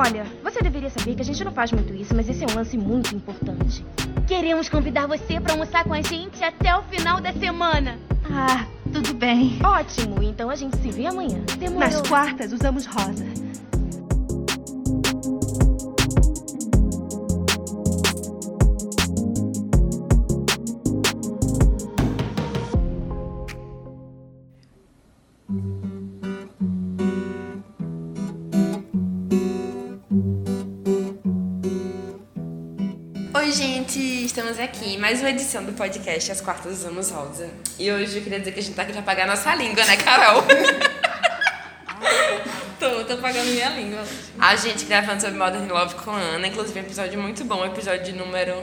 Olha, você deveria saber que a gente não faz muito isso, mas esse é um lance muito importante. Queremos convidar você para almoçar com a gente até o final da semana. Ah, tudo bem. Ótimo, então a gente se vê amanhã. Demorou. Nas quartas usamos rosa. Aqui mais uma edição do podcast As Quartas Usamos Rosa. E hoje eu queria dizer que a gente tá aqui pra pagar nossa língua, né, Carol? tô, tô pagando minha língua. A gente gravando sobre Modern Love com a Ana, inclusive um episódio muito bom, episódio número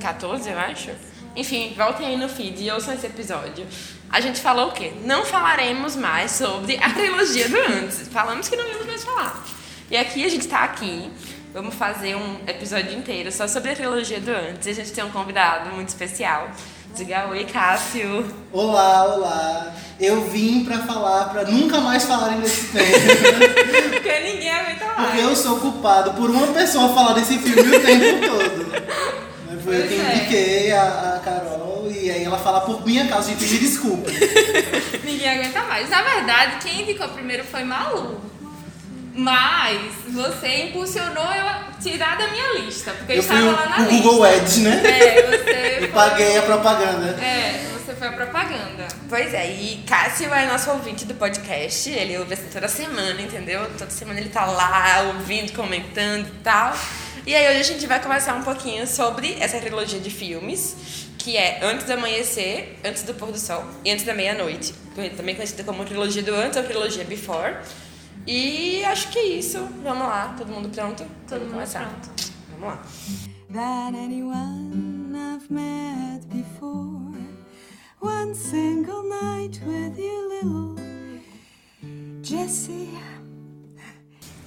14, eu acho. Enfim, voltem aí no feed e ouçam esse episódio. A gente falou o quê? Não falaremos mais sobre a trilogia do antes. Falamos que não íamos mais falar. E aqui a gente tá aqui Vamos fazer um episódio inteiro só sobre a trilogia do antes. E a gente tem um convidado muito especial. Diga oi, Cássio. Olá, olá. Eu vim pra falar, pra nunca mais falarem desse tema. Porque ninguém aguenta mais. Porque eu sou culpado por uma pessoa falar desse filme o tempo todo. Foi eu quem é. indiquei a, a Carol e aí ela fala por minha causa de pedir desculpa. ninguém aguenta mais. Na verdade, quem indicou primeiro foi Malu. Mas você impulsionou eu a tirar da minha lista, porque eu estava lá na o lista. Google Ads, né? É, você. eu paguei a propaganda. É, você foi a propaganda. Pois é, e Cássio é nosso ouvinte do podcast, ele ouve assim toda semana, entendeu? Toda semana ele tá lá ouvindo, comentando e tal. E aí hoje a gente vai conversar um pouquinho sobre essa trilogia de filmes, que é Antes do Amanhecer, Antes do Pôr do Sol e Antes da Meia-Noite. Também conhecida como trilogia do Antes ou trilogia Before. E acho que é isso. Vamos lá, todo mundo pronto? Todo Vamos mundo começar. pronto. Vamos lá. Than anyone I've met before. One single night with you, little Jessie.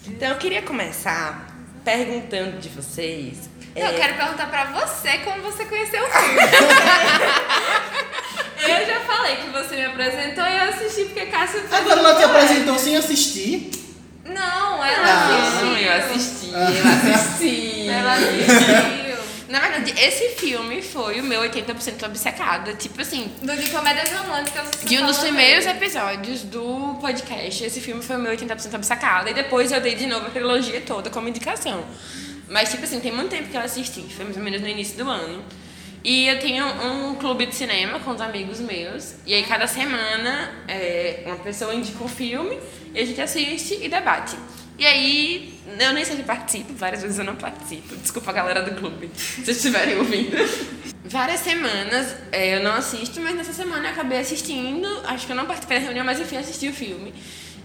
Então eu queria começar perguntando de vocês. Eu é... quero perguntar pra você como você conheceu o filme. Eu já falei que você me apresentou e eu assisti porque Cássio Agora ela te apresentou sem assistir? Não, ela ah, assistiu. Eu assisti, eu assisti. ela assistiu. Na verdade, esse filme foi o meu 80% obcecado. Tipo assim. Do de comédias românticas. De um dos primeiros dele. episódios do podcast. Esse filme foi o meu 80% obcecado. E depois eu dei de novo a trilogia toda como indicação. Mas, tipo assim, tem muito tempo que eu assisti. Foi mais ou menos no início do ano. E eu tenho um clube de cinema com os amigos meus. E aí, cada semana, é, uma pessoa indica um filme, e a gente assiste e debate. E aí, eu nem sempre participo, várias vezes eu não participo. Desculpa a galera do clube, se vocês estiverem ouvindo. Várias semanas é, eu não assisto, mas nessa semana eu acabei assistindo. Acho que eu não participei da reunião, mas enfim, assisti o filme.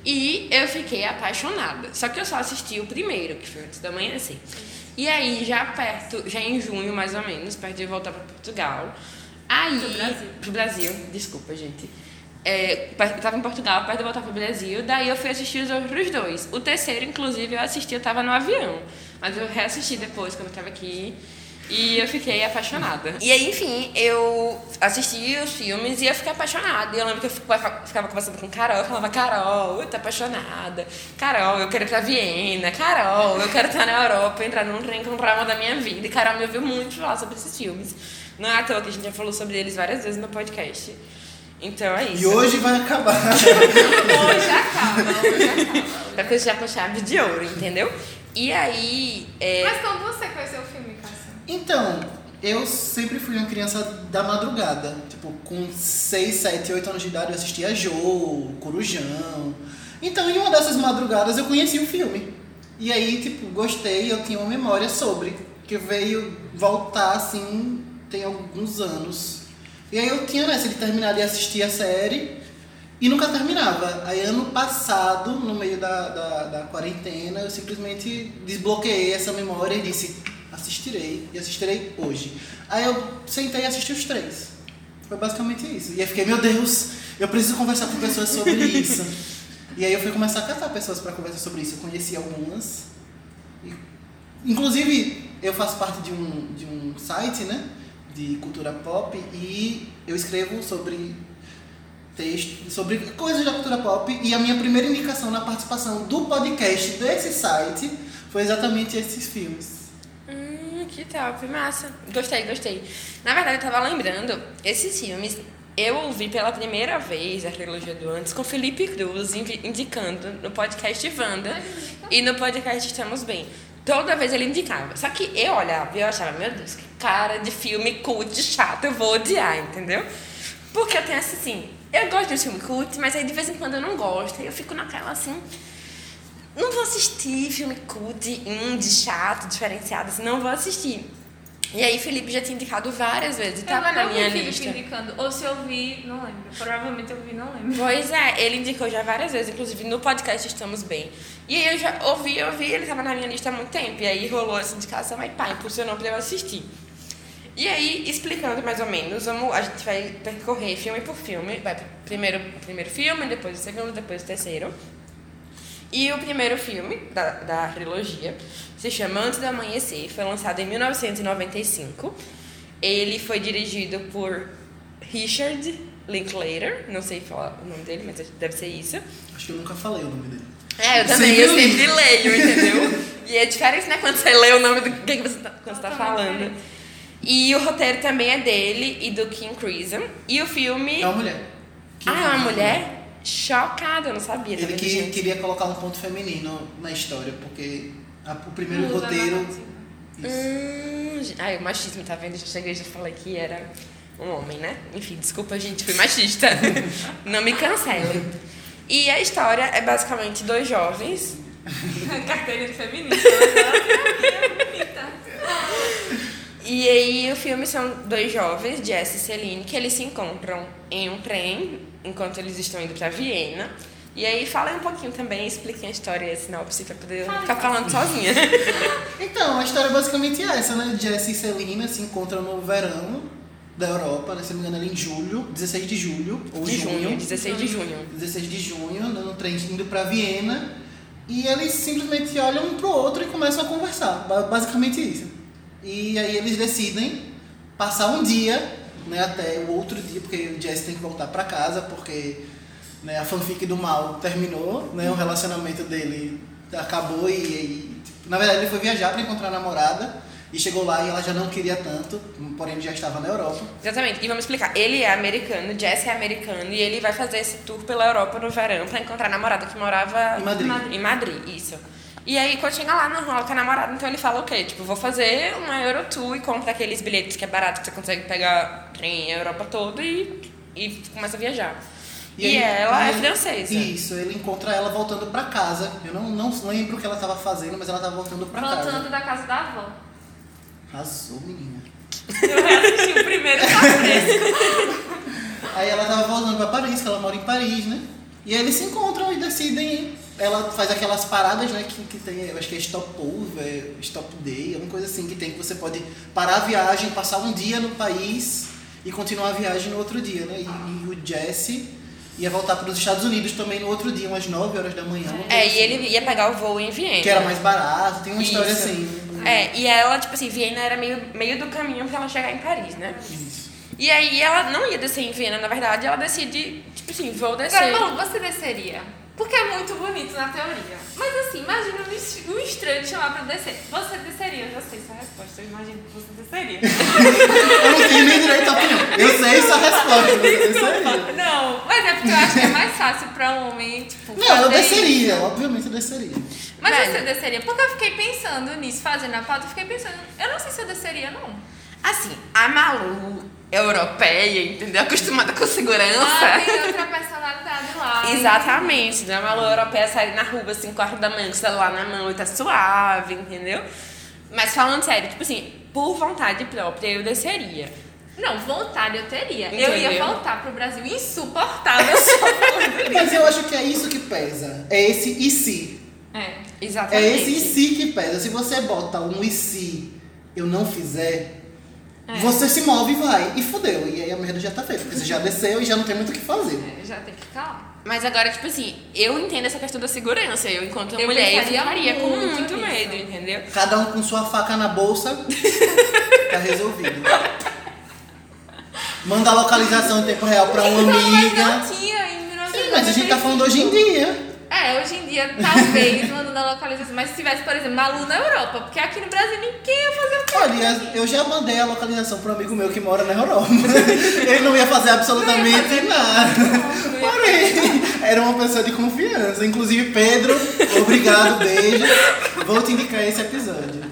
E eu fiquei apaixonada. Só que eu só assisti o primeiro, que foi antes da manhã, assim. E aí, já perto, já em junho mais ou menos, perto de voltar para Portugal. Aí. Pro Brasil. Pro Brasil, desculpa, gente. É, eu tava em Portugal, perto de voltar pro Brasil, daí eu fui assistir os outros dois. O terceiro, inclusive, eu assisti, eu tava no avião. Mas eu reassisti depois, quando eu tava aqui. E eu fiquei apaixonada. E aí, enfim, eu assisti os filmes e eu fiquei apaixonada. E eu lembro que eu ficava conversando com Carol, eu falava, Carol, eu tô apaixonada. Carol, eu quero ir pra Viena. Carol, eu quero estar na Europa, entrar num trem com o trauma da minha vida. E Carol me ouviu muito falar sobre esses filmes. Não é à toa que a gente já falou sobre eles várias vezes no podcast. Então é isso. E hoje vai acabar. hoje acaba, hoje acaba. Pra fechar com chave de ouro, entendeu? E aí. É... Mas como você conheceu o filme, então, eu sempre fui uma criança da madrugada. Tipo, com 6, 7, 8 anos de idade eu assistia Joe, Corujão. Então, em uma dessas madrugadas eu conheci o filme. E aí, tipo, gostei, eu tinha uma memória sobre. Que veio voltar, assim, tem alguns anos. E aí eu tinha nessa de terminar de assistir a série e nunca terminava. Aí ano passado, no meio da, da, da quarentena, eu simplesmente desbloqueei essa memória e disse, assistirei e assistirei hoje. Aí eu sentei e assisti os três. Foi basicamente isso. E aí fiquei, meu Deus, eu preciso conversar com pessoas sobre isso. e aí eu fui começar a catar pessoas para conversar sobre isso. Eu conheci algumas. E, inclusive, eu faço parte de um, de um site, né? De cultura pop e eu escrevo sobre texto, sobre coisas da cultura pop. E a minha primeira indicação na participação do podcast desse site foi exatamente esses filmes. Que top, massa. Gostei, gostei. Na verdade, eu tava lembrando, esses filmes eu ouvi pela primeira vez a trilogia do Antes com Felipe Cruz indi- indicando no podcast Wanda e no podcast Estamos Bem. Toda vez ele indicava. Só que eu olhava e eu achava, meu Deus, que cara de filme cult chato, eu vou odiar, entendeu? Porque eu tenho assim, eu gosto de filme cult, mas aí de vez em quando eu não gosto. E eu fico naquela assim, não vou assistir filme cult, indie, chato, diferenciado, assim, não vou assistir. E aí Felipe já tinha indicado várias vezes, e Eu tava na não minha Felipe lista. indicando. Ou se eu vi, não lembro. Provavelmente eu vi, não lembro. Pois é, ele indicou já várias vezes, inclusive no podcast Estamos Bem. E aí eu já ouvi, ouvi, ele tava na minha lista há muito tempo. E aí rolou essa indicação, aí pá, impulsionou pra eu assistir. E aí, explicando mais ou menos, vamos, a gente vai percorrer filme por filme. Vai primeiro, primeiro filme, depois o segundo, depois o terceiro. E o primeiro filme da, da trilogia se chama Antes do Amanhecer, foi lançado em 1995. Ele foi dirigido por Richard Linklater, não sei falar o nome dele, mas deve ser isso. Acho que eu nunca falei o nome dele. É, eu também, Sempre eu li. sempre leio, entendeu? e é diferente, né, quando você lê o nome do que que você tá, quando você tá falando. E o roteiro também é dele e do Kim Crimson. E o filme... É uma mulher. Que- Ah, é uma mulher? Chocada, eu não sabia. Ele que, gente? queria colocar um ponto feminino na história, porque a- o primeiro Muda roteiro. Hum, ai, o machismo, tá vendo? Eu cheguei e já falei que era um homem, né? Enfim, desculpa, gente, fui machista. Não me cancelem. E a história é basicamente dois jovens. Carteirinha de feminista. mas ela é bonita. E aí o filme são dois jovens, Jess e Celine, que eles se encontram em um trem enquanto eles estão indo pra Viena. E aí falem um pouquinho também, expliquem a história e a sinopse pra poder não ficar falando sozinha. Então, a história é basicamente essa, né? Jesse e Celina se encontram no verão da Europa, né? Se não me engano, ali em julho, 16 de julho, ou De junho, junho. 16 de junho. 16 de junho, né, no trem indo pra Viena. E eles simplesmente olham um pro outro e começam a conversar. Ba- Basicamente isso. E aí eles decidem passar um dia, né, até o outro dia, porque o Jesse tem que voltar pra casa, porque né, a fanfic do mal terminou, né, o relacionamento dele acabou e, e, tipo, na verdade ele foi viajar pra encontrar a namorada e chegou lá e ela já não queria tanto, porém já estava na Europa. Exatamente. E vamos explicar. Ele é americano, Jesse é americano, e ele vai fazer esse tour pela Europa no verão pra encontrar a namorada que morava Em Madrid. Em Madrid, isso. E aí, quando chega lá, não rola com a namorada, então ele fala o quê? Tipo, vou fazer uma Eurotour e compra aqueles bilhetes que é barato, que você consegue pegar trem a Europa toda e, e começa a viajar. E, aí- ela é francesa. Isso, ele encontra ela voltando pra casa. Eu não, não lembro o que ela tava fazendo, mas ela tava voltando pra Voltando casa. da casa da avó. Arrasou, menina. Eu reassisti o primeiro tá. Aí ela tava voltando pra Paris, que ela mora em Paris, né? E aí eles se encontram e decidem. Ela faz aquelas paradas, né? Que, que tem, eu acho que é stop over, stop day, alguma coisa assim, que tem que você pode parar a viagem, passar um dia no país e continuar a viagem no outro dia, né? E, e o Jesse ia voltar para os Estados Unidos também no outro dia, umas 9 horas da manhã. É, assim. e ele ia pegar o voo em Viena. Que era mais barato, tem uma história Isso. assim. É, e ela, tipo assim, Viena era meio, meio do caminho pra ela chegar em Paris, né? Isso. E aí ela não ia descer em Viena, na verdade, ela decide, tipo assim, vou descer. Não, você desceria. Porque é muito bonito na teoria. Mas assim, imagina um es- um estranho te chamar pra descer. Você desceria, eu já sei sua resposta. Eu imagino que você desceria. Eu não tenho nem direito à opinião. Eu sei essa resposta, mas eu desceria. Não, mas é porque eu acho que é mais fácil pra um homem, tipo, Não, eu desceria, isso. obviamente eu desceria. Mas Velho. você desceria? Porque eu fiquei pensando nisso, fazendo a pauta, eu fiquei pensando, eu não sei se eu desceria, não. Assim, a Malu, europeia, entendeu? Acostumada com segurança. Ah, tem outra personalidade lá. Exatamente, né? A Malu europeia sai na rua, assim, quarto da manhã, com o celular na mão e tá suave, entendeu? Mas falando sério, tipo assim, por vontade própria eu desceria. Não, vontade eu teria. Eu ia Entendeu? voltar pro Brasil insuportável. Mas eu acho que é isso que pesa. É esse e se. É. É Exatamente. esse e se que pesa. Se você bota um e se eu não fizer, É. você se move e vai. E fudeu. E aí a merda já tá feita. Porque você já desceu e já não tem muito o que fazer. É, já tem que ficar lá. Mas agora, tipo assim, eu entendo essa questão da segurança. Eu, enquanto Eu mulher, eu ficaria com muito muito medo, entendeu? Cada um com sua faca na bolsa, tá resolvido. Manda a localização em tempo real pra uma Não, mas amiga. não tinha em 1995. Sim, mas a gente tá falando hoje em dia. É, hoje em dia, talvez, mandando a localização. Mas se tivesse, por exemplo, Malu na Europa, porque aqui no Brasil ninguém ia fazer o quê? Olha, eu já mandei a localização para um amigo meu que mora na Europa. Ele não ia fazer absolutamente fazer nada. ia Porém, era uma pessoa de confiança. Inclusive, Pedro, obrigado, beijo. Vou te indicar esse episódio.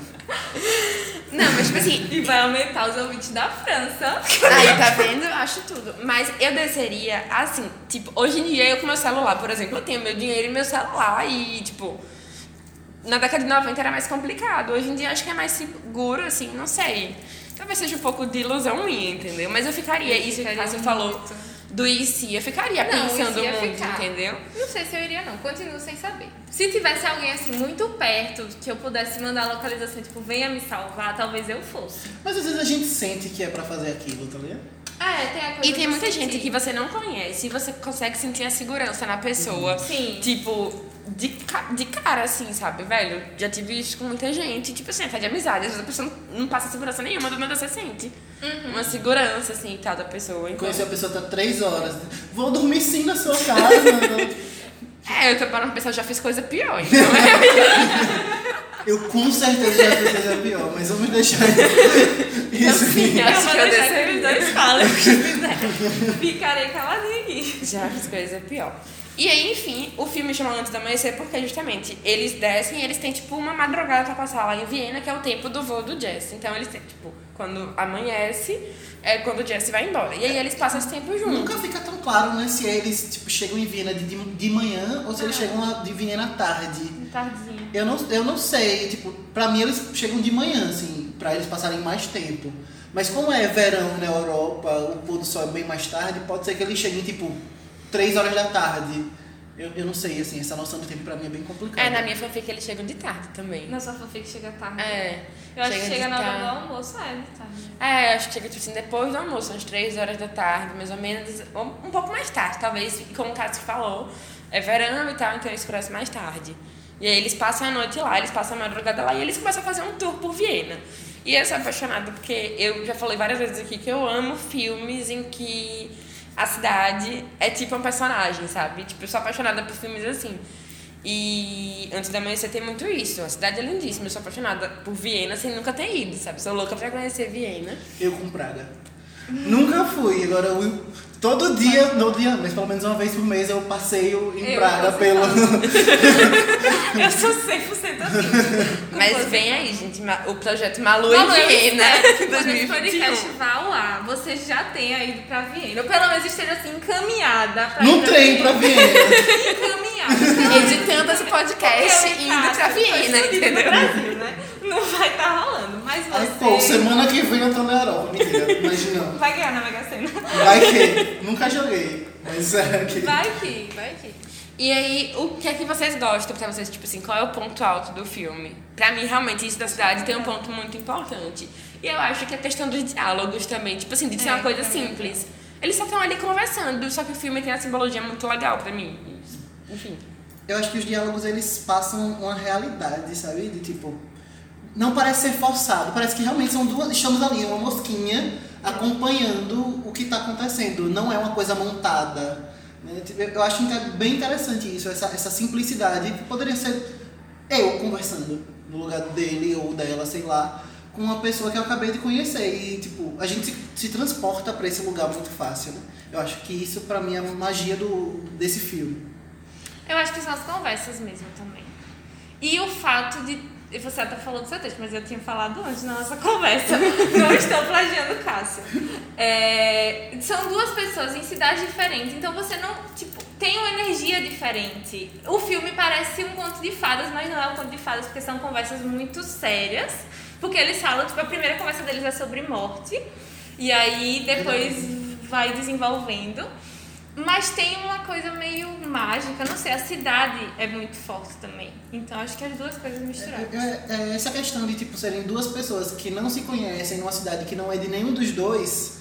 Não, mas tipo assim, E vai aumentar os ouvintes da França. Aí, tá vendo? Acho tudo. Mas eu desceria assim, tipo, hoje em dia eu com meu celular, por exemplo, eu tenho meu dinheiro e meu celular e, tipo, na década de 90 era mais complicado. Hoje em dia acho que é mais seguro, assim, não sei. Talvez seja um pouco de ilusão minha, entendeu? Mas eu ficaria, Eu isso que você falou muito. Do IC, eu ficaria Não, pensando ia muito, ficar. entendeu? Não sei se eu iria, não. Continuo sem saber. Se tivesse alguém assim muito perto que eu pudesse mandar a localização, tipo, venha me salvar, talvez eu fosse. Mas às vezes a gente sente que é pra fazer aquilo, tá ligado? É, tem a coisa E tem muita sentir. gente que você não conhece e você consegue sentir a segurança na pessoa. Sim. Tipo, de, de cara, assim, sabe, velho? Já tive isso com muita gente. Tipo assim, até de amizade. Às vezes a pessoa não- passa segurança nenhuma, do nada você sente. Uma segurança, assim, e tal, da pessoa. Então, Conheci a pessoa tá três horas. Vou dormir sim na sua casa. é, eu tô parando pra pensar, eu já fiz coisa pior. Então, é. Eu com certeza já fiz coisa pior, mas vamos deixar isso. Assim, Eu acho que eu deixar que eles dois falem o que quiser. Ficarei caladinha aqui. Já fiz coisa pior. E aí, enfim, o filme chama Antes do Amanhecer porque justamente eles descem e eles têm tipo uma madrugada pra passar lá em Viena, que é o tempo do voo do Jesse. Então eles têm, tipo, quando amanhece, é quando o Jesse vai embora. E aí eles passam esse tempo juntos. Nunca fica tão claro, né, se eles tipo, chegam em Viena de, de manhã ou se eles chegam de Viena à tarde. Tardinho. Eu não, eu não sei, tipo, pra mim eles chegam de manhã, assim, pra eles passarem mais tempo. Mas como é verão na Europa, o pôr do sol é bem mais tarde, pode ser que eles cheguem, tipo, 3 horas da tarde. Eu, eu não sei, assim, essa noção do tempo pra mim é bem complicada. É, na minha fanfic eles chegam de tarde também. Na sua fanfic chega tarde. É. Eu acho que de chega na hora do almoço, é de tarde. É, acho que chega tipo assim, depois do almoço, às três horas da tarde, mais ou menos, ou um pouco mais tarde, talvez, como o Cássio falou, é verão e tal, então escurece mais tarde. E aí eles passam a noite lá, eles passam a madrugada lá e eles começam a fazer um tour por Viena. E eu sou apaixonada porque eu já falei várias vezes aqui que eu amo filmes em que a cidade é tipo um personagem, sabe? Tipo, eu sou apaixonada por filmes assim. E antes da amanhecer tem muito isso. A cidade é lindíssima. Eu sou apaixonada por Viena sem nunca ter ido, sabe? Sou louca pra conhecer Viena. Eu com Praga. Nunca fui, agora eu, todo dia, não dia, mas pelo menos uma vez por mês eu passeio em Eu, Praga pelo. Eu sou 100% assim. Mas vem aí, gente, o projeto Malu em eu Viena, esse 2021. podcast vá ao ar, você já tenha ido pra Viena. Ou pelo menos esteja assim, encaminhada pra No trem pra Viena. Encaminhada. Editando esse podcast e indo pra Viena, No entendeu? Brasil, né? Não vai estar rolando. Mas você Aí, pô, semana que vem eu tô na Europa. Mentira, imagina. vai ganhar na Mega Sena. Vai que. Nunca joguei. Mas é que. Vai que, vai que. E aí, o que é que vocês gostam pra vocês? Tipo assim, qual é o ponto alto do filme? Pra mim, realmente, isso da cidade tem um ponto muito importante. E eu acho que a questão dos diálogos também, tipo assim, de ser É, uma coisa também. simples. Eles só estão ali conversando, só que o filme tem a simbologia muito legal pra mim. Enfim. Eu acho que os diálogos eles passam uma realidade, sabe? De tipo. Não parece ser forçado, parece que realmente são duas. Estamos ali, uma mosquinha acompanhando o que está acontecendo. Não é uma coisa montada. Eu acho inte- bem interessante isso, essa, essa simplicidade que poderia ser eu conversando no lugar dele ou dela, sei lá, com uma pessoa que eu acabei de conhecer. E, tipo, a gente se, se transporta para esse lugar muito fácil, né? Eu acho que isso, pra mim, é a magia do, desse filme. Eu acho que são as conversas mesmo também. E o fato de. E Você até falou do seu texto, mas eu tinha falado antes na nossa conversa. Não estou plagiando Cássio. É, são duas pessoas em cidades diferentes, então você não. Tipo, tem uma energia diferente. O filme parece um conto de fadas, mas não é um conto de fadas, porque são conversas muito sérias. Porque eles falam, tipo, a primeira conversa deles é sobre morte. E aí depois vai desenvolvendo. Mas tem uma coisa meio mágica, não sei, a cidade é muito forte também. Então acho que as duas coisas misturadas. É, é, essa questão de tipo serem duas pessoas que não se conhecem numa cidade que não é de nenhum dos dois,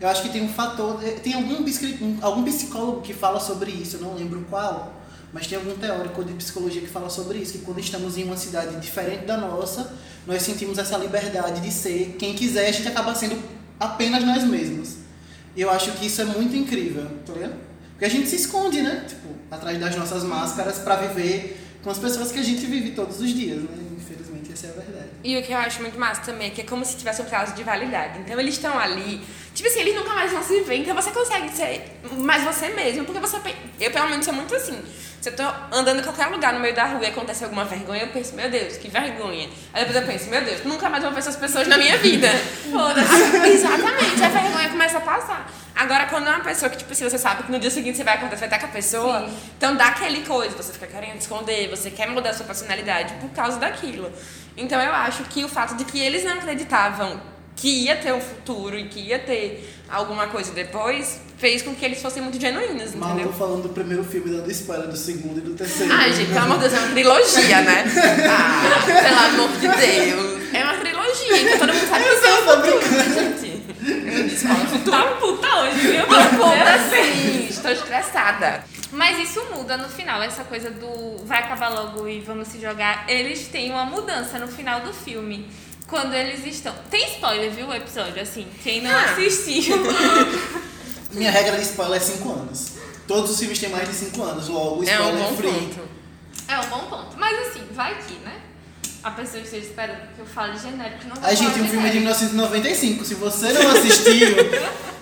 eu acho que tem um fator. é, Tem algum, um- algum psicólogo que fala sobre isso, eu não lembro qual, mas tem algum teórico de psicologia que fala sobre isso, que quando estamos em uma cidade diferente da nossa, nós sentimos essa liberdade de ser quem quiser, a gente acaba sendo apenas nós mesmos. E eu acho que isso é muito incrível, tá ligado? Porque a gente se esconde, né? Tipo, atrás das nossas máscaras pra viver com as pessoas que a gente vive todos os dias, né? Infelizmente, essa é a verdade. E o que eu acho muito massa também é que é como se tivesse um prazo de validade. Então eles estão ali, tipo assim, eles nunca mais vão se ver, então você consegue ser mais você mesmo, porque você. Eu pelo menos sou muito assim. Se eu tô andando em qualquer lugar no meio da rua e acontece alguma vergonha, eu penso, meu Deus, que vergonha. Aí depois eu penso, meu Deus, nunca mais vou ver essas pessoas na minha vida. Foda-se. Exatamente, a vergonha começa a passar. Agora, quando é uma pessoa que, tipo, se você sabe que no dia seguinte você vai acontecer, vai estar com a pessoa, então dá aquele coisa, você fica querendo esconder, você quer mudar a sua personalidade por causa daquilo. Então eu acho que o fato de que eles não acreditavam que ia ter um futuro e que ia ter alguma coisa depois, fez com que eles fossem muito genuínos, Mal entendeu? tô falando do primeiro filme, dando spoiler do segundo e do terceiro. Ai, gente, pelo amor de Deus, é uma trilogia, né? Ah, pelo amor de Deus. É uma trilogia, então todo mundo sabe que tem um futuro, né, gente? Eu não disse. Tá puta hoje, viu? Tô puta assim, estou estressada. Mas isso muda no final, essa coisa do vai acabar logo e vamos se jogar. Eles têm uma mudança no final do filme. Quando eles estão. Tem spoiler, viu? O episódio, assim. Quem não Ah. assistiu. Minha regra de spoiler é 5 anos. Todos os filmes têm mais de 5 anos, logo o É spoiler um bom free. ponto. É um bom ponto. Mas assim, vai que, né? A pessoa esteja esperando que eu fale genérico. Não vou A gente, um filme é de genérico. 1995. Se você não assistiu,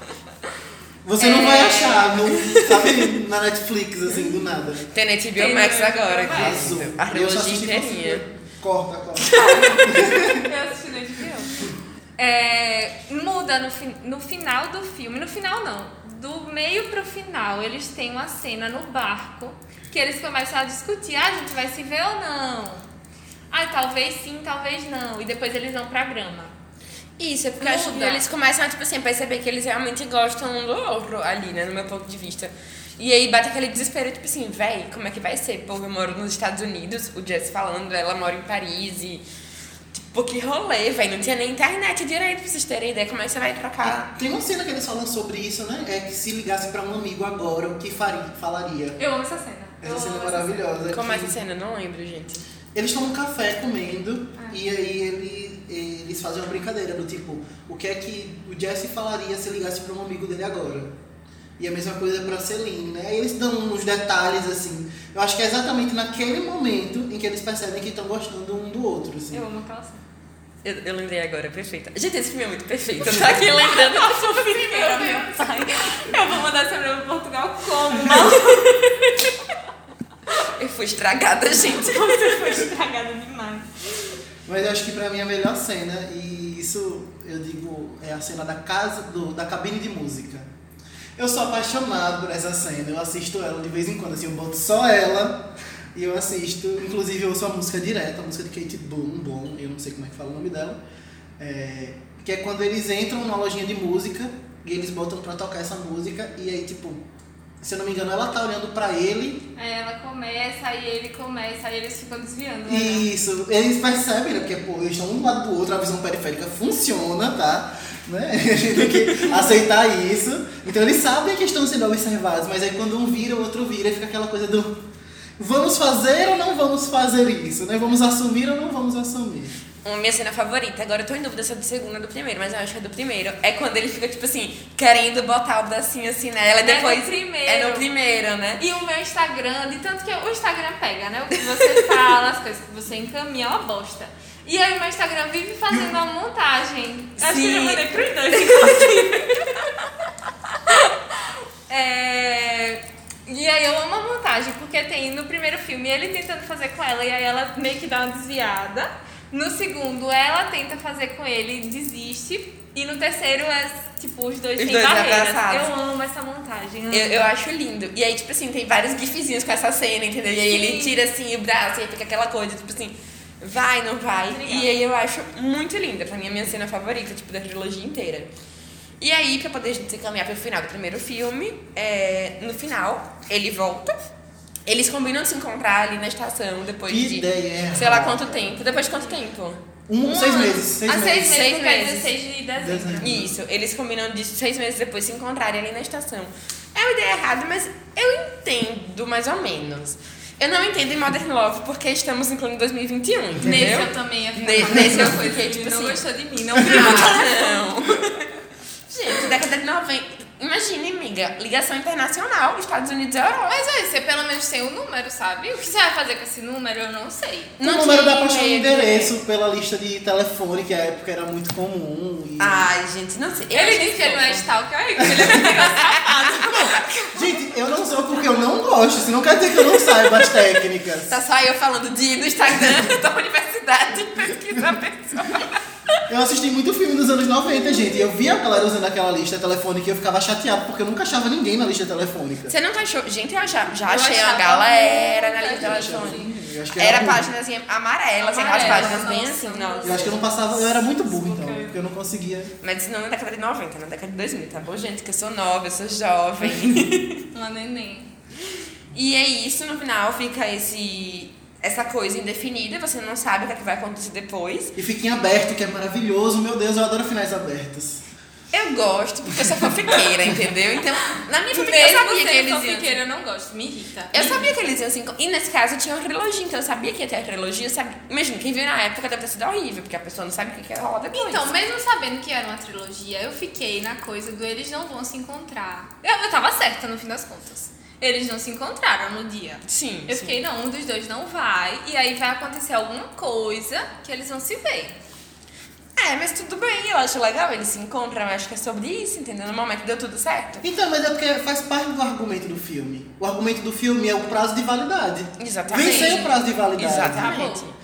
você não É. vai achar no, sabe, na Netflix, assim, do nada. Tem na HBO Tem Max agora, querido. Azul. A trilogia inteirinha. Corta, corta. Eu assisti no HBO. É, muda no, fi- no final do filme. No final, não. Do meio pro final, eles têm uma cena no barco que eles começam a discutir. Ah, a gente vai se ver ou não? Ah, talvez sim, talvez não. E depois eles vão pra grama. Isso, é porque eu acho que eles começam a, tipo assim, perceber que eles realmente gostam um do outro ali, né, no meu ponto de vista. E aí bate aquele desespero, tipo assim, véi, como é que vai ser? Pô, eu moro nos Estados Unidos, o Jess falando, ela mora em Paris e... Tipo, que rolê, véi, não tinha nem internet direito pra vocês terem ideia como é que você vai trocar. Tem uma cena que eles falam sobre isso, né? É que se ligasse pra um amigo agora, o que faria, falaria? Eu amo essa cena. Eu Essa cena amo é maravilhosa. Como é que essa cena? Não lembro, gente. Eles tomam café comendo Ah. e aí ele, eles fazem uma brincadeira do tipo, o que é que o Jesse falaria se ligasse pra um amigo dele agora? E a mesma coisa pra Celine, né? Aí eles dão uns detalhes assim. Eu acho que é exatamente naquele momento em que eles percebem que estão gostando um do outro, assim. Eu amo aquela cena. Eu, eu lembrei agora, perfeita. Gente, esse filme é muito perfeito. Eu tô aqui lembrando que eu sou Meu pai. Eu vou mandar essa pra Portugal como? Eu fui estragada, gente. Você foi estragada demais. Mas eu acho que pra mim a melhor cena, e isso eu digo, é a cena da casa, do, da cabine de música. Eu sou apaixonado por essa cena, eu assisto ela de vez em quando, assim, eu boto só ela e eu assisto, inclusive eu ouço a música direta, a música de Kate Bloom, Bloom, eu não sei como é que fala o nome dela, é, que é quando eles entram numa lojinha de música e eles botam pra tocar essa música e aí, tipo, se eu não me engano, ela tá olhando pra ele ela começa, aí ele começa, aí eles ficam desviando. né? Isso, eles percebem, né? Porque, pô, eles estão um lado do outro, a visão periférica funciona, tá? Né? A gente tem que aceitar isso. Então eles sabem que estão sendo observados, mas aí quando um vira, o outro vira, fica aquela coisa do vamos fazer ou não vamos fazer isso, né? Vamos assumir ou não vamos assumir. Minha cena favorita, agora eu tô em dúvida se é do segundo ou do primeiro, mas eu acho que é do primeiro. É quando ele fica, tipo assim, querendo botar o bracinho assim nela e É depois. no primeiro. É no primeiro, né? E o meu Instagram, de tanto que o Instagram pega, né? O que você fala, as coisas que você encaminha, é uma bosta. E aí o meu Instagram vive fazendo uma montagem. Acho que eu já Sim. mandei pros dois, inclusive. É, E aí eu amo a montagem, porque tem no primeiro filme ele tentando fazer com ela e aí ela meio que dá uma desviada. No segundo, ela tenta fazer com ele e desiste. E no terceiro é tipo os dois Os dois barreiras. abraçados. Eu amo essa montagem. Eu, eu acho lindo. E aí, tipo assim, tem vários gifzinhos com essa cena, entendeu? E aí ele tira assim o braço e aí fica aquela coisa, tipo assim, vai, não vai. Muito legal. E aí eu acho muito linda. Pra mim é a minha cena favorita, tipo, da trilogia inteira. E aí, pra poder gente se caminhar pro final do primeiro filme, é, no final, ele volta. Eles combinam de se encontrar ali na estação depois Que de. ideia Sei lá quanto tempo. Depois de quanto tempo? Um, seis ano. meses. Seis Há meses. seis meses, Seis meses. 16 de dezembro. Isso, eles combinam de seis meses depois se encontrarem ali na estação. É uma ideia errada, mas eu entendo mais ou menos. Eu não entendo em Modern Love porque estamos em plano 2021, entendeu? Nesse eu também ia ficar nesse eu fiquei, de tipo não assim, gostou de mim, não Ah, viu? não. Gente, década de 90. Imagine, amiga, ligação internacional, Estados Unidos e Europa. Mas aí, você pelo menos tem o número, sabe? O que você vai fazer com esse número, eu não sei. O Não número dá pra achar um e-mail, endereço pela lista de telefone, que à época era muito comum. e- Ai, gente, não sei. Eu Ele disse que ele não é stalker que ele é muito Gente, eu não sou porque eu não gosto, isso não quer dizer que eu não saiba as técnicas. Tá só eu falando de ir no Instagram da universidade pesquisar a pessoa. Eu assisti muito filme dos anos 90, gente, e eu via a galera usando aquela lista telefônica e eu ficava chateado porque eu nunca achava ninguém na lista telefônica. Você nunca achou? Gente, eu achava, já Eu achei achava galera na lista telefônica. Que Era ruim. páginazinha amarela, assim, aquelas páginas bem assim, nossa. nossa. Eu acho que eu não passava, eu era muito burro então, porque eu não conseguia. Mas isso não na década de 90, na década de 2000, tá bom, gente? Que eu sou nova, eu sou jovem. Uma neném. e é isso, no final fica esse essa coisa indefinida, você não sabe o que, é que vai acontecer depois. E fica em aberto, que é maravilhoso, meu Deus, eu adoro finais abertos. Eu gosto, porque eu sou fanfiqueira, entendeu? Então, na minha fanfic eu sabia que eles iam... fanfiqueira, eu não gosto, me irrita. Eu sabia que eles iam se encontrar. E nesse caso tinha uma trilogia, então eu sabia que ia ter a trilogia. Sabia... Imagina, quem viu na época deve ter sido horrível, porque a pessoa não sabe o que ia rolar depois. Então, mesmo sabendo que era uma trilogia, eu fiquei na coisa do eles não vão se encontrar. Eu, eu tava certa no fim das contas. Eles não se encontraram no dia. Sim. Eu sim. fiquei, não, um dos dois não vai, e aí vai acontecer alguma coisa que eles vão se ver. É, mas tudo bem, eu acho legal, eles se encontram, eu acho que é sobre isso, entendeu? No momento deu tudo certo. Então, mas é porque faz parte do argumento do filme. O argumento do filme é o prazo de validade. Exatamente. Vencer o prazo de validade. Exatamente. Acabou.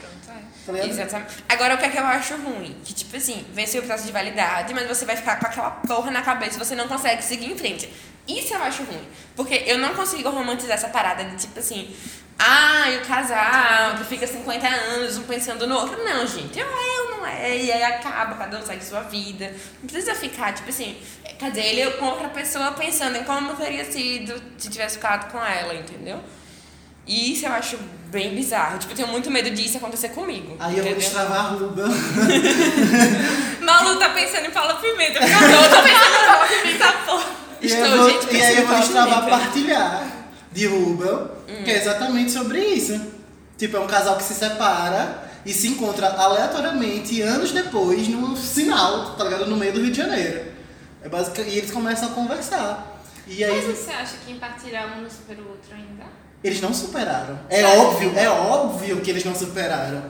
É. Exatamente. Agora, o que é que eu acho ruim? Que, tipo assim, venceu o prazo de validade, mas você vai ficar com aquela porra na cabeça e você não consegue seguir em frente. Isso eu acho ruim. Porque eu não consigo romantizar essa parada de, tipo assim, ah, e o casal que fica 50 anos um pensando no outro. Não, gente, eu é, eu não é. E aí acaba, cada um segue sua vida. Não precisa ficar, tipo assim, dizer, ele com outra pessoa pensando em como teria sido se tivesse ficado com ela, entendeu? E isso eu acho bem bizarro. Tipo, eu tenho muito medo disso acontecer comigo. Aí eu vou entendeu? destravar a Ruba. Malu tá pensando em Paula Pimenta. Eu tô pensando em Paula Pimenta, porra. E, Estou, vou, gente, e aí eu vou destravar partilhar de Rubel, que é exatamente sobre isso. Tipo, é um casal que se separa e se encontra aleatoriamente anos depois num sinal, tá ligado? No meio do Rio de Janeiro. É basic... E eles começam a conversar. E aí Mas você acha que em partilhar um não supera o outro ainda? Eles não superaram. É óbvio, é óbvio que eles não superaram.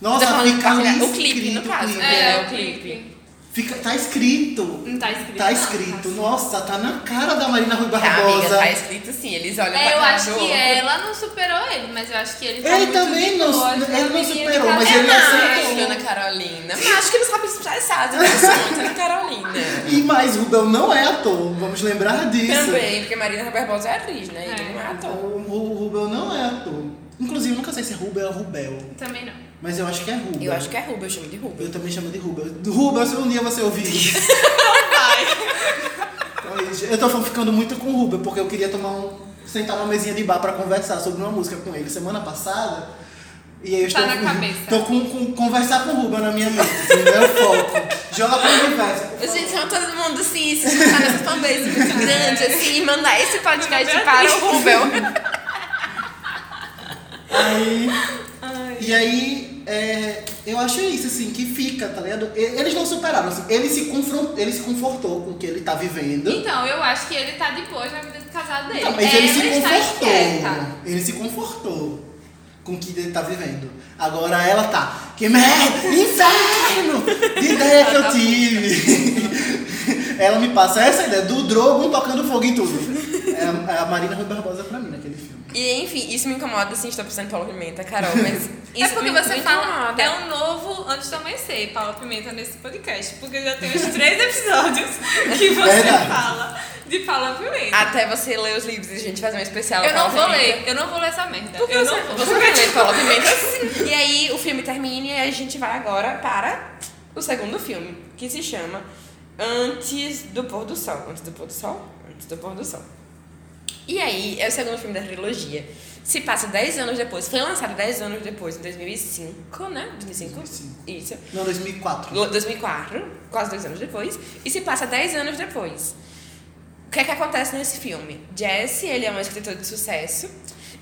Nossa, Tá falando de fica partilhar ali o clipe, no caso, clipe. né? É, o clipe. Fica, tá escrito. Não tá escrito. Tá não, escrito. tá Nossa, tá na cara da Marina Rui Tá, amiga, Barbosa. tá escrito assim, eles olham pra É, eu cara acho que ela não superou ele, mas eu acho que ele tá Ele muito também não- ele não superou, mas ele É, aceitou. Ana Carolina. Mas acho que eles sabem expressar, né? Assim, Ana Carolina. E mais, Rubel não é ator, vamos lembrar disso. Também, porque Marina Barbosa é atriz, né? Ele É. não é ator. O, o Rubel não é ator. Inclusive, eu nunca sei se é Rubel ou Rubel. Também não. Mas eu acho que é Rubel. Eu acho que é Rubel, eu chamo de Rubel. Eu também chamo de Rubel. Rubel, se um dia você ouvir isso. Então, Eu tô ficando muito com o Rubel, porque eu queria tomar um. sentar numa mesinha de bar pra conversar sobre uma música com ele semana passada. E aí eu Tá estou na com, cabeça. tô com, com conversar com o Rubel na minha mente, assim, meu foco. Joga pro universo. Gente, chama todo mundo assim, se juntar nessa fanbase muito grande, assim, e mandar esse podcast para o Rubel. Aí, e aí, é, eu acho isso, assim, que fica, tá ligado? Eles não superaram, assim, ele se, confront, ele se confortou com o que ele tá vivendo. Então, eu acho que ele tá de boa na vida do casado dele. Não, mas ele se Ela está confortou. Ele se confortou com o que ele tá vivendo. Agora ela tá, que merda, inferno de ideia que eu tive. ela me passa essa ideia do Drogon tocando fogo em tudo. É a, é a Marina Rui Barbosa pra mim naquele filme. E enfim, isso me incomoda, assim, estou pensando em Paulo Pimenta, Carol, mas. Isso É porque me, você me fala, incomoda. é um novo Antes do Amanhecer, Paula Pimenta, nesse podcast. Porque já tem uns três episódios que você Verdade. fala de Paula Pimenta. Até você ler os livros e a gente fazer um especial. eu não Paulo vou Pimenta. ler, eu não vou ler essa merda. Por que eu você, não vou. você vai ler Paula Pimenta sim. E aí o filme termina e a gente vai agora para o segundo filme, que se chama Antes do Pôr do Sol. Antes do Pôr do Sol? Antes do Pôr do Sol. E aí, é o segundo filme da trilogia. Se passa 10 anos depois. Foi lançado 10 anos depois, em 2005, né? 2005? 2005. Isso. Não, 2004. 2004, quase dois anos depois, e se passa 10 anos depois. O que é que acontece nesse filme? Jesse, ele é um escritor de sucesso.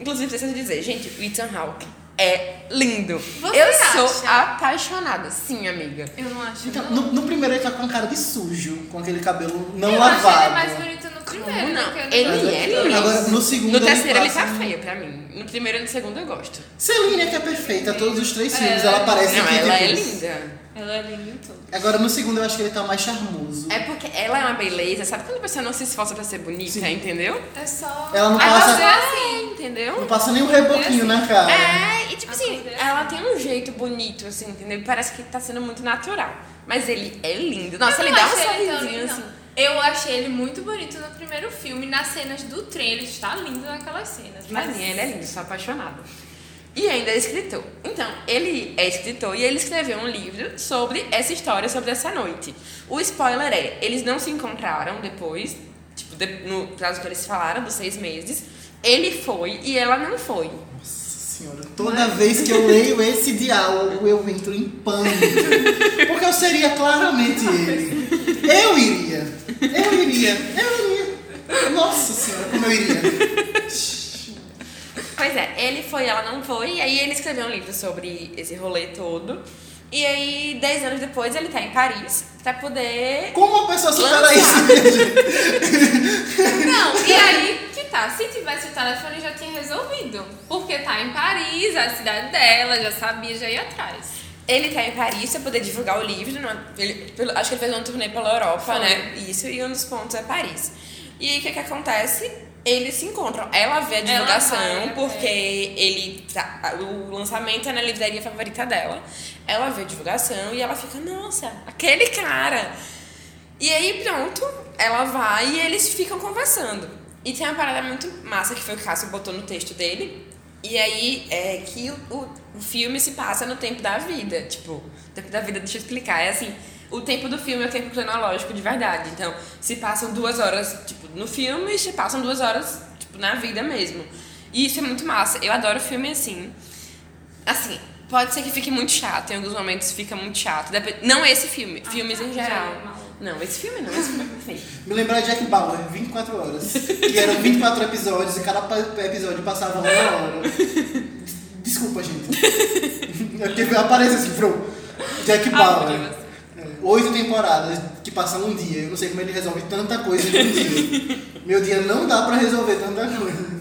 Inclusive, preciso dizer, gente, o Ethan Hawke é lindo. Você eu acha? sou apaixonada, sim, amiga. Eu não acho. Então, não. no, no primeiro ele tá com cara de sujo, com aquele cabelo não eu lavado. acho ele mais bonito primeiro. Não? Ele é lindo. Agora, no segundo No terceiro ele passa tá um- feio pra mim. No primeiro e no segundo eu gosto. Celine que é perfeita, todos os três É, filmes ela parece Não, que ela é tipo, linda. Ela é linda em tudo. Agora no segundo eu acho que ele tá mais charmoso. É porque ela é uma beleza, sabe quando a pessoa não se esforça pra ser bonita, Sim. entendeu? É só. Ela não passa- você é assim. Entendeu? Não passa nem um reboquinho na cara. É, e tipo assim, ela tem um jeito bonito, assim, entendeu? Parece que tá sendo muito natural. Mas ele é lindo. Nossa, ele dá um ele sorrisinho assim. Eu achei ele muito bonito no primeiro filme. Nas cenas do trem, ele está lindo naquelas cenas. Pra mim, ele é lindo, sou apaixonada. E ainda é escritor. Então, ele é escritor e ele escreveu um livro sobre essa história, sobre essa noite. O spoiler é, eles não se encontraram depois, tipo, no caso que eles falaram, dos seis meses. Ele foi e ela não foi. Nossa senhora, toda vez que eu leio esse diálogo eu entro em pânico. Porque eu seria claramente ele. Eu iria. Eu iria. Eu iria. Nossa senhora, como eu iria. Pois é, ele foi, ela não foi, e aí ele escreveu um livro sobre esse rolê todo. E aí, dez anos depois, ele tá em Paris pra poder. Como uma pessoa supera isso? Não, e aí Se tivesse o telefone, já tinha resolvido. Porque tá em Paris, a cidade dela, já sabia, já ia atrás. Ele tá em Paris pra poder divulgar o livro. numa- ele- pelo- acho que ele fez uma turnê pela Europa, Foi. né? Isso, e um dos pontos é Paris. E aí, o que que acontece? Eles se encontram. Ela vê a divulgação, vai, é. porque ele. tá- o lançamento é na livraria favorita dela. Ela vê a divulgação e ela fica, nossa, aquele cara. E aí, pronto, ela vai e eles ficam conversando. E tem uma parada muito massa que foi o que o Cássio botou no texto dele. E aí, é que o, o, filme se passa no tempo da vida. Tipo, o tempo da vida, deixa eu explicar. É assim, o tempo do filme é o tempo cronológico de verdade. Então, se passam duas horas, tipo, no filme, se passam duas horas, tipo, na vida mesmo. E isso é muito massa. Eu adoro filme assim. Assim, pode ser que fique muito chato, em alguns momentos fica muito chato. Não esse filme, filmes em já geral. Não, esse filme não, esse filme é perfeito. Me lembrar de Jack Bauer, 24 horas. Que eram 24 episódios e cada episódio passava uma hora. Desculpa, gente. É porque aparece assim, Fro. Jack Bauer. É, Oito temporadas que passam um dia. Eu não sei como ele resolve tanta coisa em um dia. Meu dia não dá pra resolver tanta coisa.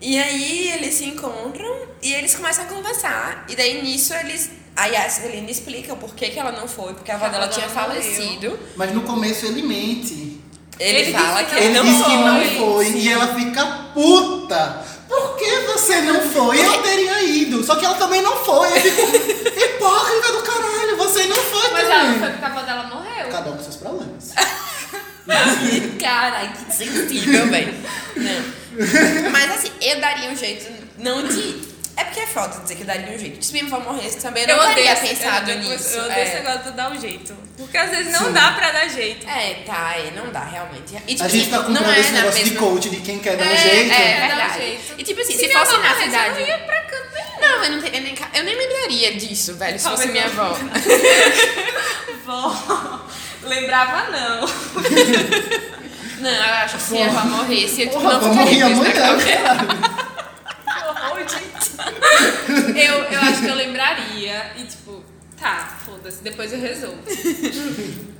E aí eles se encontram e eles começam a conversar. E daí nisso eles. Aí a Celina explica o porquê que ela não foi, porque a avó dela tinha dela morreu. falecido. Mas no começo ele mente. Ele, Ele fala que que ele Ele não diz que não foi. foi e ela fica puta. Por que você não foi? Eu teria ido. Só que ela também não foi. Eu fico hipócrita do caralho. Você não foi Mas também. ela não foi porque a avó dela morreu. Cada um com seus problemas. Caralho, que sensível, velho. Não. Mas assim, eu daria um jeito, não de. É porque é foda dizer que eu daria um jeito. Se minha avó morresse também, eu não teria esse- pensado eu, nisso. Eu odeio é. esse negócio de dar um jeito. Porque às vezes não Sim. dá pra dar jeito. É, tá, é, não dá realmente. E, tipo, A gente assim, tá não comprando é esse negócio de mesma- coach de quem quer dar um É, jeito. é, Quer dar um verdade. jeito. E tipo assim, Se se, fosse na cidade. eu não ia pra canto nenhum. Não, eu, não teria nem, eu nem lembraria disso, velho, se fosse minha avó. Vó, lembrava não. Não, eu acho que se minha avó morresse, eu tipo, Porra, não vou ficaria morrer com isso na amanhã, cabeça. Eu, eu acho que eu lembraria e tipo, tá, foda-se, depois eu resolvo.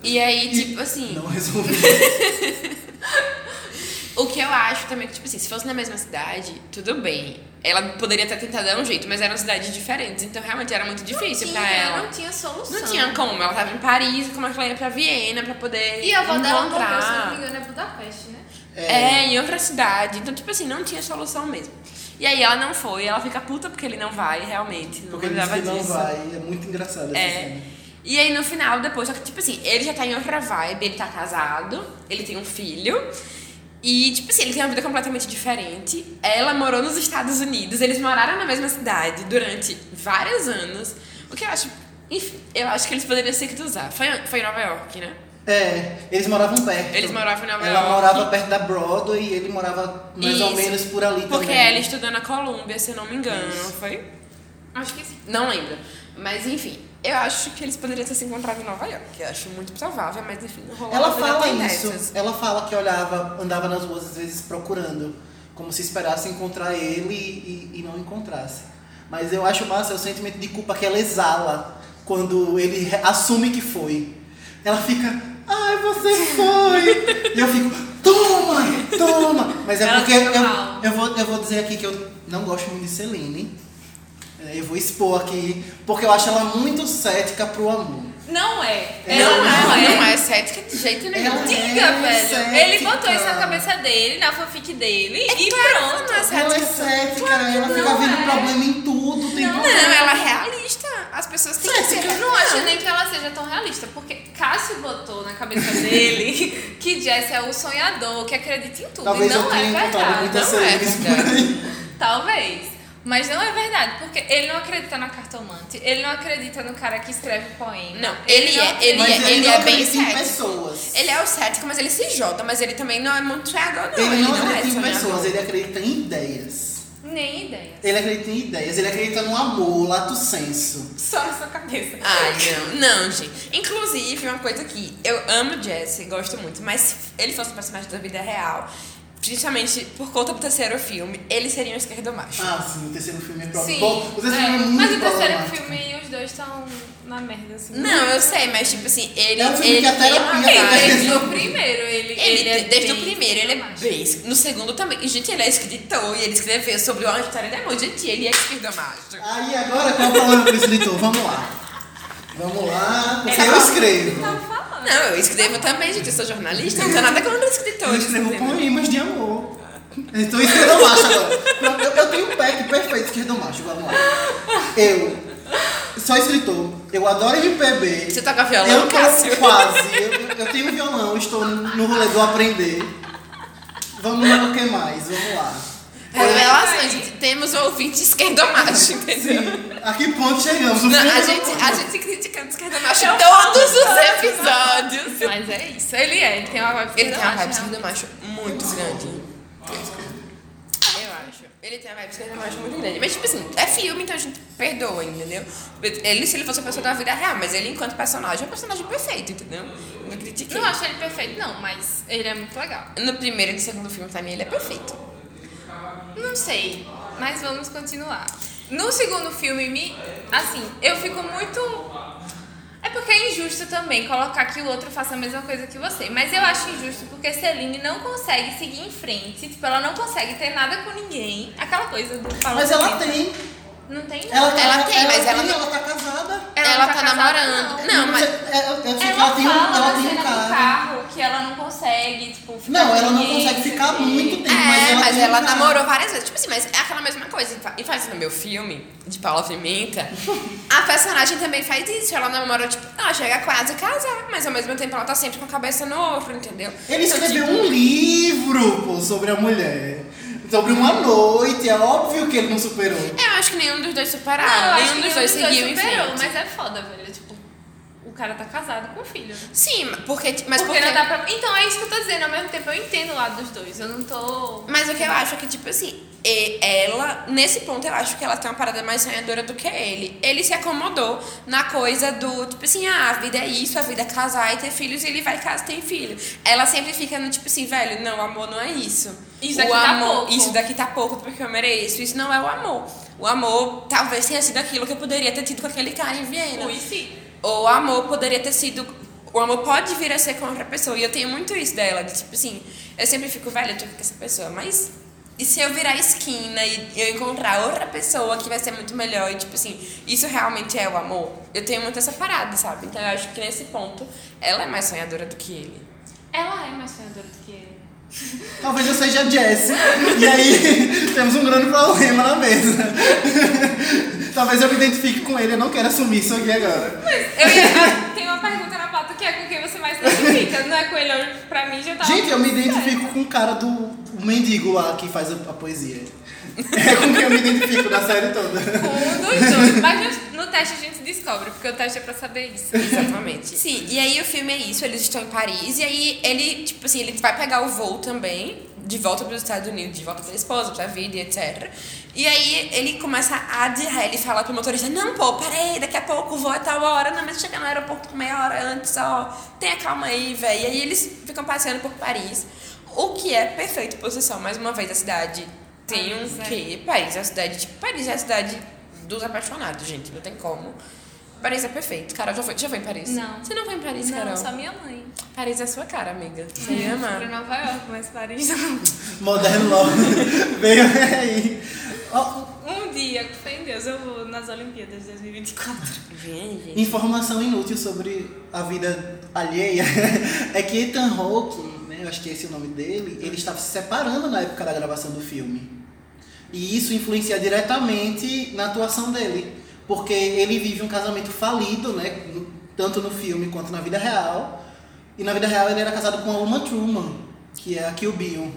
E aí, tipo assim, Não resolvi. o que eu acho também que, tipo assim, se fosse na mesma cidade, tudo bem. Ela poderia ter tentado dar um jeito, mas eram cidades diferentes, então realmente era muito difícil Tinha, pra ela. Não tinha solução. Não tinha como, ela tava em Paris, como é que ela ia pra Viena pra poder E a avó dela morreu, se não encontrar. me engano, é Budapeste, né? É, em outra cidade. Então, tipo assim, não tinha solução mesmo. E aí ela não foi, ela fica puta porque ele não vai, realmente. Não Porque ele disse que não disso. vai. É muito engraçado É. cena. E aí no final, depois, só que, tipo assim, ele já tá em outra vibe, ele tá casado, ele tem um filho. E, tipo assim, ele tem uma vida completamente diferente. Ela morou nos Estados Unidos, eles moraram na mesma cidade durante vários anos. O que eu acho. Enfim, eu acho que eles poderiam se cruzar. Foi, foi em Nova York, né? É, eles moravam perto. Eles moravam em Nova Ela York. morava perto da Broadway e ele morava mais ou Isso. menos por ali Porque também. ela estudou na Colômbia, se eu não me engano, Isso. não foi? Acho que sim. Não lembro. Mas enfim, eu acho que eles poderiam ter se encontrado em Nova York. Eu acho muito provável, mas enfim, não rolou. Ela fala isso. dessas. Ela fala que olhava, andava nas ruas às vezes procurando, como se esperasse encontrar ele e, e não encontrasse. Mas eu acho massa é o sentimento de culpa que ela exala quando ele assume que foi. Ela fica, ai, você foi! e eu fico, toma, toma! Mas é Ela porque eu, mal. eu, vou, eu vou dizer aqui que eu não gosto muito de Celine. É, Eu vou expor aqui, porque eu acho ela muito cética pro amor. Não é. Não, Ela não, não, é. não é cética de jeito nenhum. Ela Diga, é velho. cética. Ele botou isso na cabeça dele, na fanfic dele, e pronto. Não é Ela é cética. cética, ela fica não vendo é. problema em tudo, tem Não, problema. ela é realista. As pessoas têm que ser Eu não acho nem que ela seja tão realista, porque Cássio botou na cabeça dele que Jess é o sonhador, que acredita em tudo. Talvez e não é verdade. não é verdade. Talvez. Mas não é verdade, porque ele não acredita na cartomante, ele não acredita no cara que escreve poema. Não, ele não é- ele Mas é- ele, ele não é bem em cético. pessoas. Ele é o cético, mas ele se joga, mas ele também não é muito sonhador, não. Ele, não é acredita em sonhador. pessoas, ele acredita em ideias. Nem ideia. Ele acredita em ideias, ele acredita no amor, lato senso. Só na sua cabeça. Ai, não, não, gente. Inclusive, uma coisa que eu amo Jesse, gosto muito, mas se ele fosse um personagem da vida real, principalmente por conta do terceiro filme, ele seria um esquerdo macho. Ah, sim, o terceiro filme é Sim. problemático. O terceiro é. filme é muito Mas o terceiro filme os dois estão na merda, assim. Não, eu sei, mas tipo assim, ele. É um filme ele que a tem uma terapia Sim, Ele- desde o primeiro, ele, Ele, é desde o primeiro, ele é bem. No segundo também. E, gente, ele é escritor e ele escreveu sobre uma história de amor. Gente, ele é esquerdo macho. Aí agora qual é o problema pro escritor? Vamos lá. Vamos lá, porque Ele eu tá escrevo. falando. Não, eu escrevo também, gente. Eu sou jornalista, não tenho nada contra Eu escritores. escrevo poemas de amor. Então esquerdo macho agora. Eu, eu tenho um pack perfeito esquerdo macho, vamos lá. Eu sou escritor, eu adoro MPB. Você toca violão, Eu Cássio? quase. Eu, eu- tenho violão, estou no rolê do aprender. Vamos lá, o que mais? Vamos lá. Revelações, gente. Temos ouvinte esquerdo macho, entendeu? A que ponto chegamos? Não, a gente, a gente criticando esquerdo macho em todos os episódios. Mas é isso. Ele é, ele tem uma vibe Ele tem uma vibe macho, esquerdo macho muito grande. Eu acho. Ele tem uma vibe esquerdo macho muito grande. Mas, tipo assim, é filme, então a gente perdoa, entendeu? Ele, se ele fosse uma pessoa da vida real, mas ele, enquanto personagem, é um personagem perfeito, entendeu? Não critiquei. Não acho ele perfeito, não, mas ele é muito legal. No primeiro e no segundo filme também ele é perfeito. Não sei, mas vamos continuar. No segundo filme, me, assim, eu fico muito. É porque é injusto também colocar que o outro faça a mesma coisa que você. Mas eu acho injusto porque Celine não consegue seguir em frente. Tipo, ela não consegue ter nada com ninguém. Aquela coisa do Paulo Mas ela tem. Não tem Ela, nada. tá, Ela tem, mas ela tem, não- ela tá casada. Ela, não tá, casada, namorando. Não, mas. Sei que Ela ela tem um, fala ela tem um cara. carro que ela não consegue, tipo, ficar Não, ela não consegue ficar muito tempo. É, mas ela, mas tem ela um namorou várias vezes. Tipo assim, mas é aquela mesma coisa. E faz no meu filme, de Paula Pimenta, a personagem também faz isso. Ela namora, tipo, ela chega quase a casar, mas ao mesmo tempo ela tá sempre com a cabeça no outro, entendeu? Ele Então, escreveu tipo, um livro, pô, sobre a mulher. Sobre uma noite. É óbvio que ele não superou. Eu acho que nenhum dos dois superaram. nenhum dos nenhum dois seguiu superou. Mas é foda, velho. O cara tá casado com filho. né? Sim, porque. Mas porque porque. não dá pra... Então é isso que eu tô dizendo. Ao mesmo tempo eu entendo o lado dos dois. Eu não tô. Mas o que eu acho é que, tipo assim, ela, nesse ponto, eu acho que ela tem uma parada mais sonhadora do que ele. Ele se acomodou na coisa do, tipo assim, ah, a vida é isso, a vida é casar e ter filhos, e ele vai casar e tem filho. Ela sempre fica no tipo assim, velho, não, amor não é isso. Isso o daqui tá amor, pouco. Isso daqui tá pouco porque eu mereço. Isso não é o amor. O amor talvez tenha sido aquilo que eu poderia ter tido com aquele cara em Viena. Ui, sim. O amor poderia ter sido. O amor pode vir a ser com outra pessoa. E eu tenho muito isso dela, de tipo assim, eu sempre fico, velho, eu tô com essa pessoa, mas. E se eu virar esquina e eu encontrar outra pessoa que vai ser muito melhor e, tipo assim, isso realmente é o amor? Eu tenho muito essa parada, sabe? Então eu acho que nesse ponto, ela é mais sonhadora do que ele. Ela é mais sonhadora do que ele. Talvez eu seja Jesse. E aí temos um grande problema na mesa. Talvez eu me identifique com ele. Eu não quero assumir isso aqui agora. Eu ia... Tem uma pergunta na pauta que é com quem você mais se identifica. Não é com ele, pra mim já tá. Gente, eu me identifico com o cara do o mendigo lá que faz a, a poesia. É com quem eu me identifico da série toda. Com um dos dois. Mas no, no teste a gente descobre, porque o teste é pra saber isso. Exatamente. Sim, e aí o filme é isso, eles estão em Paris, e aí ele, tipo assim, ele vai pegar o voo também, de volta para os Estados Unidos, de volta pra esposa, pra vida e etc. E aí ele começa a adiar, ele fala pro motorista, não, pô, peraí, daqui a pouco o voo é tal hora, não, mas chega no aeroporto com meia hora antes, ó, tenha calma aí, velho. E aí eles ficam passeando por Paris, o que é perfeito posição, mais uma vez, a cidade tem um Paris, é. quê? Paris é a cidade, tipo, Paris é a cidade dos apaixonados, gente. Não tem como. Paris é perfeito. Carol, já foi, já foi em Paris? Não. Você não foi em Paris, Não, Carol? só minha mãe. Paris é a sua cara, amiga. Você ia Pra amar. Nova York, mas Paris não. Modern Love. Veio aí. Ó, Um dia, com fé em Deus, eu vou nas Olimpíadas de 2024. Vem, gente. Informação inútil sobre a vida alheia é que Ethan Hawke, né, eu acho que esse é o nome dele, ele estava se separando na época da gravação do filme. E isso influencia diretamente na atuação dele, porque ele vive um casamento falido, né, tanto no filme quanto na vida real. E na vida real ele era casado com a Uma Truman, que é a Kill Bill.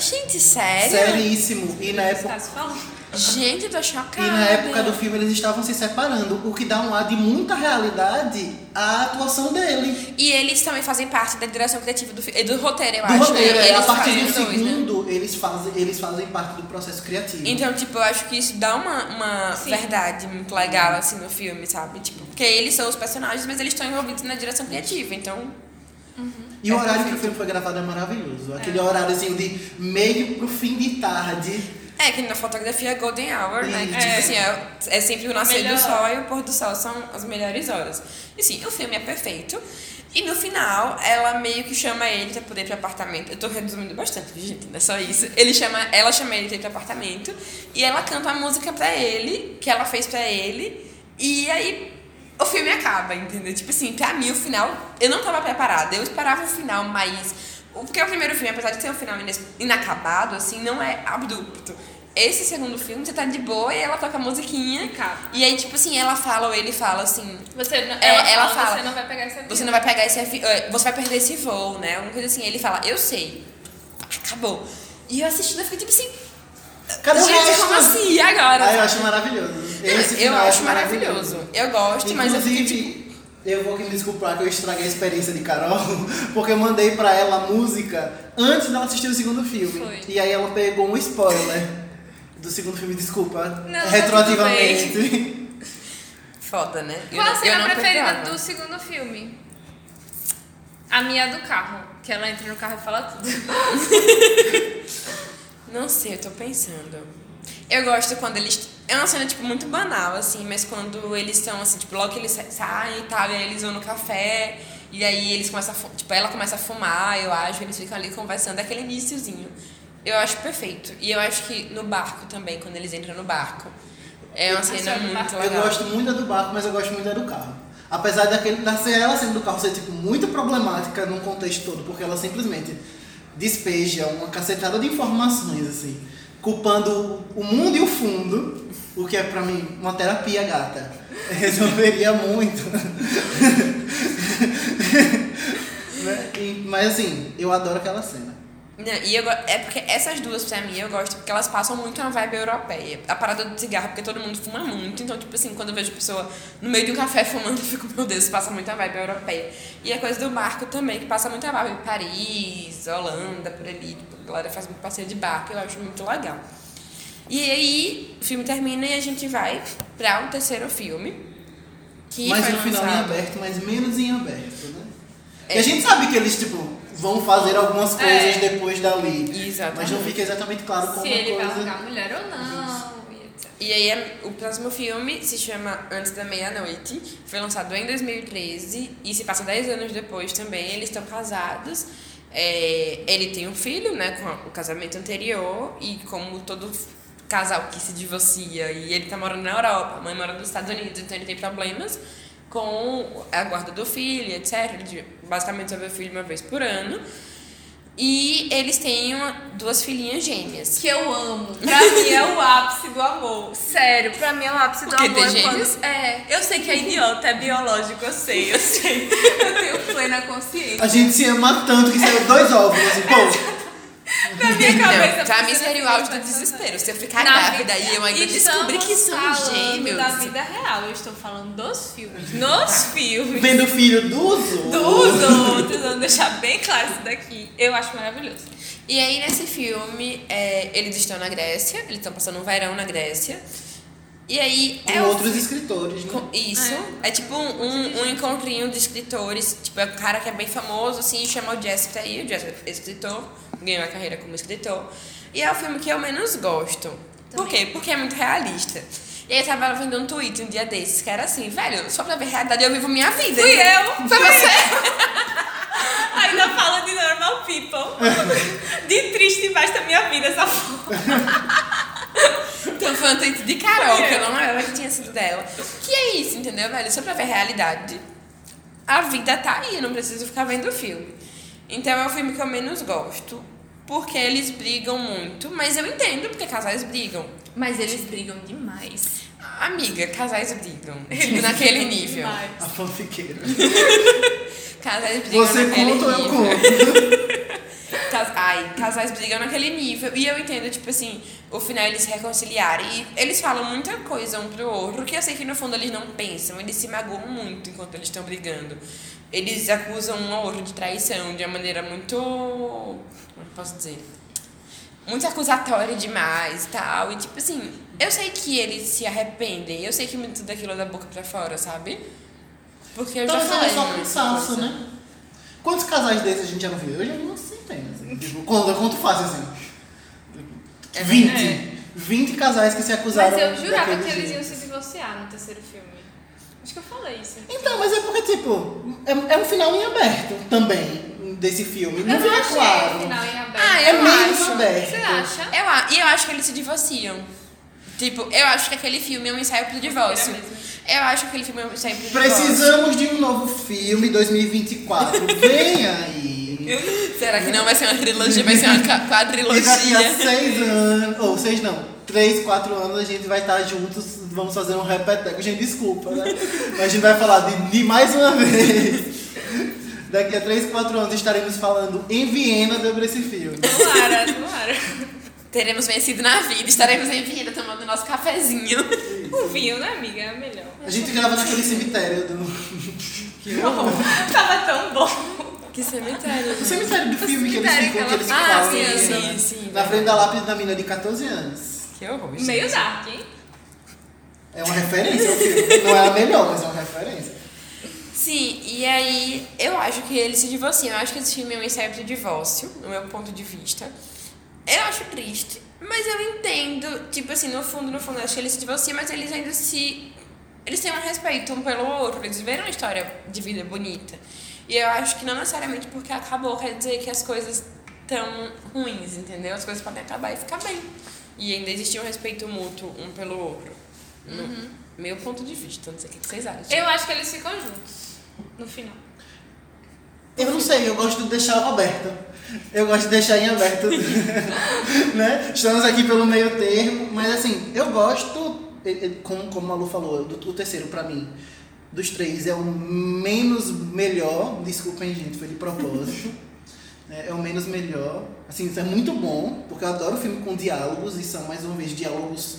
Gente, sério? Seríssimo. E na época Tá. Gente, eu tô chocada. E na época do filme eles estavam se separando, o que dá um ar de muita realidade à atuação dele. E eles também fazem parte da direção criativa do, fi- e do roteiro, eu Do acho. roteiro, né? é, a partir do os dois, né? segundo, eles, fazem, eles fazem parte do processo criativo. Então, tipo, eu acho que isso dá uma, uma Sim. verdade muito legal, assim, no filme, sabe? Tipo, porque eles são os personagens, mas eles estão envolvidos na direção criativa, então... e o é horário que perfeito. o filme foi gravado é maravilhoso. Aquele horáriozinho de meio pro fim de tarde. É, que na fotografia é Golden Hour, né? Que, Isso. tipo assim, é, é sempre o nascer Melhor do sol e o pôr do sol são as melhores horas. E sim, o filme é perfeito. E no final, ela meio que chama ele pra poder ir pro apartamento. Eu tô resumindo bastante, gente, não é só isso. Ele chama, ela chama ele pra ir pro apartamento e ela canta a música pra ele, que ela fez pra ele. E aí o filme acaba, entendeu? Tipo assim, pra mim o final, eu não tava preparada. Eu esperava o final mais. Porque o primeiro filme, apesar de ser um final inacabado, assim, não é abrupto. Esse segundo filme, você tá de boa e ela toca a musiquinha. Acaba. E aí, tipo assim, ela fala, ou ele fala assim. Você, não- É, ela, ela fala, fala, você não vai pegar esse avião. Você não vai pegar esse avi- eh, Você vai perder esse voo, né? Alguma coisa assim. Ele fala, eu sei. Acabou. E eu assistindo, eu fiquei tipo assim. Cadê o gente, resto? como assim? E agora? Ah, eu acho maravilhoso. Esse eu final acho é maravilhoso. Eu gosto, mas eu fiquei tipo. Eu vou me desculpar que eu estraguei a experiência de Carol, porque eu mandei pra ela a música antes dela assistir o segundo filme. Foi. E aí ela pegou um spoiler do segundo filme, desculpa, Não, tá retroativamente. Foda, né? Eu Qual a cena preferida perdoava. do segundo filme? A minha é do carro. Que ela entra no carro e fala tudo. Não sei, eu tô pensando. Eu gosto quando eles. É uma cena, tipo, muito banal, assim, mas quando eles estão, assim, tipo, logo que eles sa- saem e tal, e aí eles vão no café, e aí eles começam a. Tipo, ela começa a fumar, eu acho, eles ficam ali conversando, é aquele iníciozinho. Eu acho perfeito. E eu acho que no barco também, quando eles entram no barco. É uma cena muito barco. Eu legal. gosto muito da do barco, mas eu gosto muito da do carro. Apesar daquele, da ela sendo do carro ser tipo, muito problemática num contexto todo, porque ela simplesmente despeja uma cacetada de informações, assim, culpando o mundo e o fundo, o que é pra mim uma terapia gata. Resolveria muito. Né? E- Mas assim, eu adoro aquela cena. Não, e eu, é porque essas duas, pra mim, eu gosto porque elas passam muito uma vibe europeia. A parada do cigarro, porque todo mundo fuma muito. Então, tipo assim, quando eu vejo pessoa no meio de um café fumando, eu fico, meu Deus, passa muito a vibe europeia. E a coisa do barco também, que passa muito a vibe Paris, Holanda, por ali. Tipo, a galera faz muito passeio de barco, eu acho muito legal. E aí, o filme termina e a gente vai pra um terceiro filme. Que mais foi um final em aberto, mas menos em aberto, né? É. E a gente sabe que eles, tipo, vão fazer algumas coisas É. depois dali. Exatamente. Mas não fica exatamente claro como Se ele vai coisa. largar a mulher ou não. E. E aí, é- o próximo filme se chama Antes da Meia-Noite. Foi lançado em 2013 e se passa 10 anos depois também. Eles estão casados. É, ele tem um filho, né, com o casamento anterior. E como todo casal que se divorcia e ele tá morando na Europa, a mãe mora nos Estados Unidos, então ele tem problemas com a guarda do filho, etc. Ele basicamente só vê o filho uma vez por ano. E eles têm uma- duas filhinhas gêmeas. Que eu amo. Pra mim é o ápice do amor. Sério, pra mim é o ápice do Porque amor. tem é quando- gêmeos? É, eu sei que é idiota, é biológico, eu sei, eu sei. Eu tenho plena consciência. A gente se ama tanto que saiu dois óvulos, assim, pô. Na minha cabeça. Não, pra mim seria o auge do desespero. Se eu ficar Na grávida vida- e eu ainda descobrir que são falando gêmeos. da vida real, eu estou falando dos filmes. Nos filmes. Vendo o filho do outros. Dos outros, vamos deixar bem claro isso daqui. Eu acho maravilhoso. E aí, nesse filme, é, eles estão na Grécia, eles estão passando um verão na Grécia. E aí Com é o outros escritores, né? Com- Isso. É, tipo um, um, um encontrinho de escritores. Tipo, é um cara que é bem famoso, assim, chama o Jesse pra ir. O Jesse é escritor, ganhou a carreira como escritor. E é o filme que eu menos gosto. Por quê? Porque é muito realista. E aí eu tava vendo um tweet um dia desses, que era assim, velho, só pra ver a realidade eu vivo minha vida. Fui entendeu? eu. Foi você. Ainda fala de normal people. De triste basta minha vida essa foto. Então foi um tweet de Carol, que eu não lembrava que tinha sido dela. Que é isso, entendeu, velho? Só pra ver a realidade. A vida tá aí, eu não preciso ficar vendo o filme. Então é o filme que eu menos gosto. Porque eles brigam muito, mas eu entendo porque casais brigam. Mas eles brigam demais. Amiga, casais brigam. Tipo, naquele nível. Demais. A fanfiqueira. Casais brigam Você naquele conta ou eu nível. conto? Cas- Ai, casais brigam naquele nível. E eu entendo, tipo assim, o final eles se reconciliarem. E eles falam muita coisa um pro outro, que eu sei que no fundo eles não pensam. Eles se magoam muito enquanto eles estão brigando. Eles acusam um ao outro de traição de uma maneira muito. Como eu posso dizer? Muito acusatória demais e tal. E tipo assim, eu sei que eles se arrependem. Eu sei que muito daquilo é da boca pra fora, sabe? Porque eu já Talvez falei. seja só cansaço, né? Quantos casais desses a gente já não viu? Eu já vi umas centenas. Assim. Tipo, quanto, quanto fácil assim? É 20. verdade. 20 casais que se acusaram Mas eu jurava que eles jeito. iam se divorciar no terceiro filme. Acho que eu falei isso. Então, mas é porque, tipo, é, é um final em aberto também desse filme. Não eu não fica achei claro. final em aberto. Ah, É eu menos acho. aberto. Você acha? Eu, e eu acho que eles se divorciam. Tipo, eu acho que aquele filme é um ensaio pro divórcio. Eu acho que aquele filme é um ensaio pro divórcio. Precisamos de um novo filme 2024. Vem aí. Será que não vai ser uma trilogia, vai ser uma ca- E daqui a quadrilogia? seis anos, ou seis não, três, quatro anos a gente vai estar juntos, vamos fazer um repeteco. Gente, desculpa, né? Mas a gente vai falar de, de mais uma vez. Daqui a três, quatro anos estaremos falando em Viena sobre esse filme. Tomara, tomara. Teremos vencido na vida, estaremos em Viena tomando nosso cafezinho. O vinho, né, amiga? É melhor. A gente grava naquele cemitério do. Tava tão bom. Que cemitério. O cemitério do filme que eles ficam, que eles que ela- falam. Ah, sim, né? sim, sim. Na frente da lápide da menina de 14 anos. Que horror. Meio dark, hein? É uma referência filme. Não é a melhor, mas é uma referência. Sim, e aí eu acho que eles se divorciam. Eu acho que esse filme é um ensaio pro divórcio, no meu ponto de vista. Eu acho triste, mas eu entendo, tipo assim, no fundo, no fundo, eu acho que eles se divorciam, mas eles ainda se. Eles têm um respeito um pelo outro, eles viveram uma história de vida bonita. E eu acho que não necessariamente porque acabou quer dizer que as coisas estão ruins, entendeu? As coisas podem acabar e ficar bem. E ainda existe um respeito mútuo um pelo outro. No meu ponto de vista, não sei o que vocês acham. Eu acho que eles ficam juntos. No final. Eu não sei, eu gosto de deixar aberto. Eu gosto de deixar em aberto. né? Estamos aqui pelo meio termo, mas assim, eu gosto, como, como a Lu falou, do, o terceiro pra mim, dos três, é o menos melhor. Desculpem, gente, foi de propósito. É, é o menos melhor. Assim, isso é muito bom, porque eu adoro filme com diálogos, e são, mais uma vez, diálogos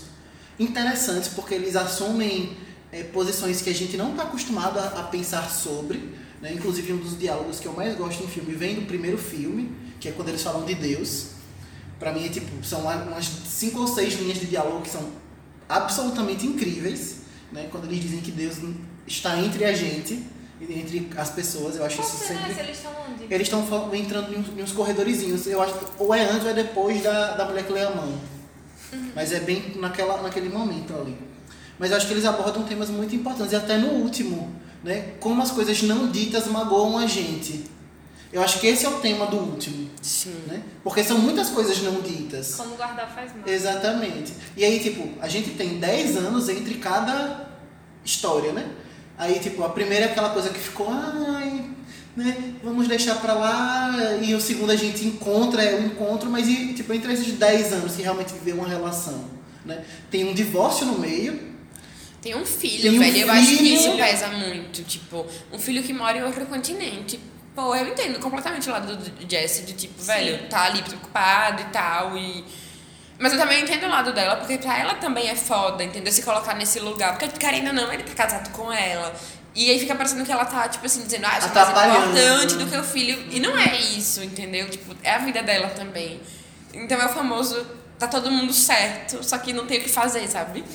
interessantes, porque eles assumem é, posições que a gente não está acostumado a, a pensar sobre. Né? Inclusive, um dos diálogos que eu mais gosto em filme vem do primeiro filme, que é quando eles falam de Deus. Pra mim, é, tipo, são uma- umas cinco ou seis linhas de diálogo que são absolutamente incríveis. Né? Quando eles dizem que Deus está entre a gente, entre as pessoas, eu acho Qual isso será sempre... se eles estão onde? Eles estão entrando em uns, em uns corredorzinhos. Eu acho que ou é antes ou é depois da, da mulher que lê a mão. Mas é bem naquela, naquele momento ali. Mas eu acho que eles abordam temas muito importantes. E até no último, né? Como as coisas não ditas magoam a gente. Eu acho que esse é o tema do último. Sim. Né? Porque são muitas coisas não ditas. Como guardar faz mal. Exatamente. E aí, tipo, a gente tem 10 anos entre cada história, né? Aí, tipo, a primeira é aquela coisa que ficou, ai, né, vamos deixar pra lá, e o segundo a gente encontra, é o encontro, mas e, tipo, entre esses 10 anos que realmente viveu uma relação, né? Tem um divórcio no meio, Tem um filho, Tem um velho. Eu acho que filho. isso pesa muito. Tipo, um filho que mora em outro continente. Pô, eu entendo completamente o lado do Jesse, de tipo, velho, tá ali preocupado e tal. E... Mas eu também entendo o lado dela, porque pra ela também é foda, entendeu? Se colocar nesse lugar. Porque, querendo ou não, ele tá casado com ela. E aí fica parecendo que ela tá, tipo assim, dizendo, ah, eu sou mais importante do que o filho. E não é isso, entendeu? Tipo, é a vida dela também. Então é o famoso, tá todo mundo certo, só que não tem o que fazer, sabe?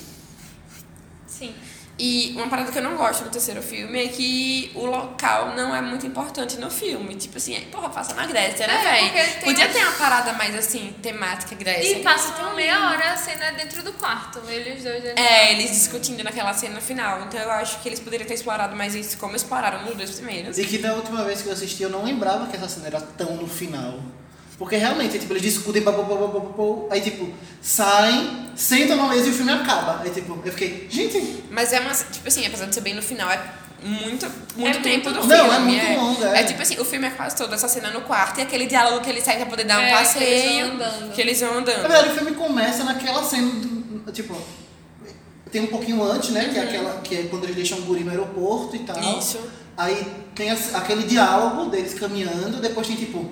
Sim. E uma parada que eu não gosto do terceiro filme é que o local não é muito importante no filme. Tipo assim, é, porra, passa na Grécia, né, É, velho? Podia uns- ter uma parada mais assim, temática Grécia. E passa por meia hora a cena dentro do quarto, ele e os dois dentro É, eles discutindo naquela cena final. Então eu acho que eles poderiam ter explorado mais isso, como exploraram nos dois primeiros. E que da última vez que eu assisti eu não lembrava que essa cena era tão no final. Porque realmente, tipo, eles discutem, pá, pá, pá, pá, pá, pá, aí tipo, saem, sentam na mesa e o filme acaba. Aí tipo, eu fiquei, gente, Mas é uma. Tipo assim, apesar de ser bem no final, é muito, muito É tempo muito do filme. Não, é muito longo, é. É tipo assim, o filme é quase todo essa cena no quarto e aquele diálogo que eles saem pra poder dar um É, que passeio. eles vão andando. Que eles vão andando. na verdade o filme começa naquela cena, do, tipo, tem um pouquinho antes, né, que é aquela, que é quando eles deixam o guri no aeroporto e tal. Isso. Aí tem aquele diálogo deles caminhando, depois tem tipo,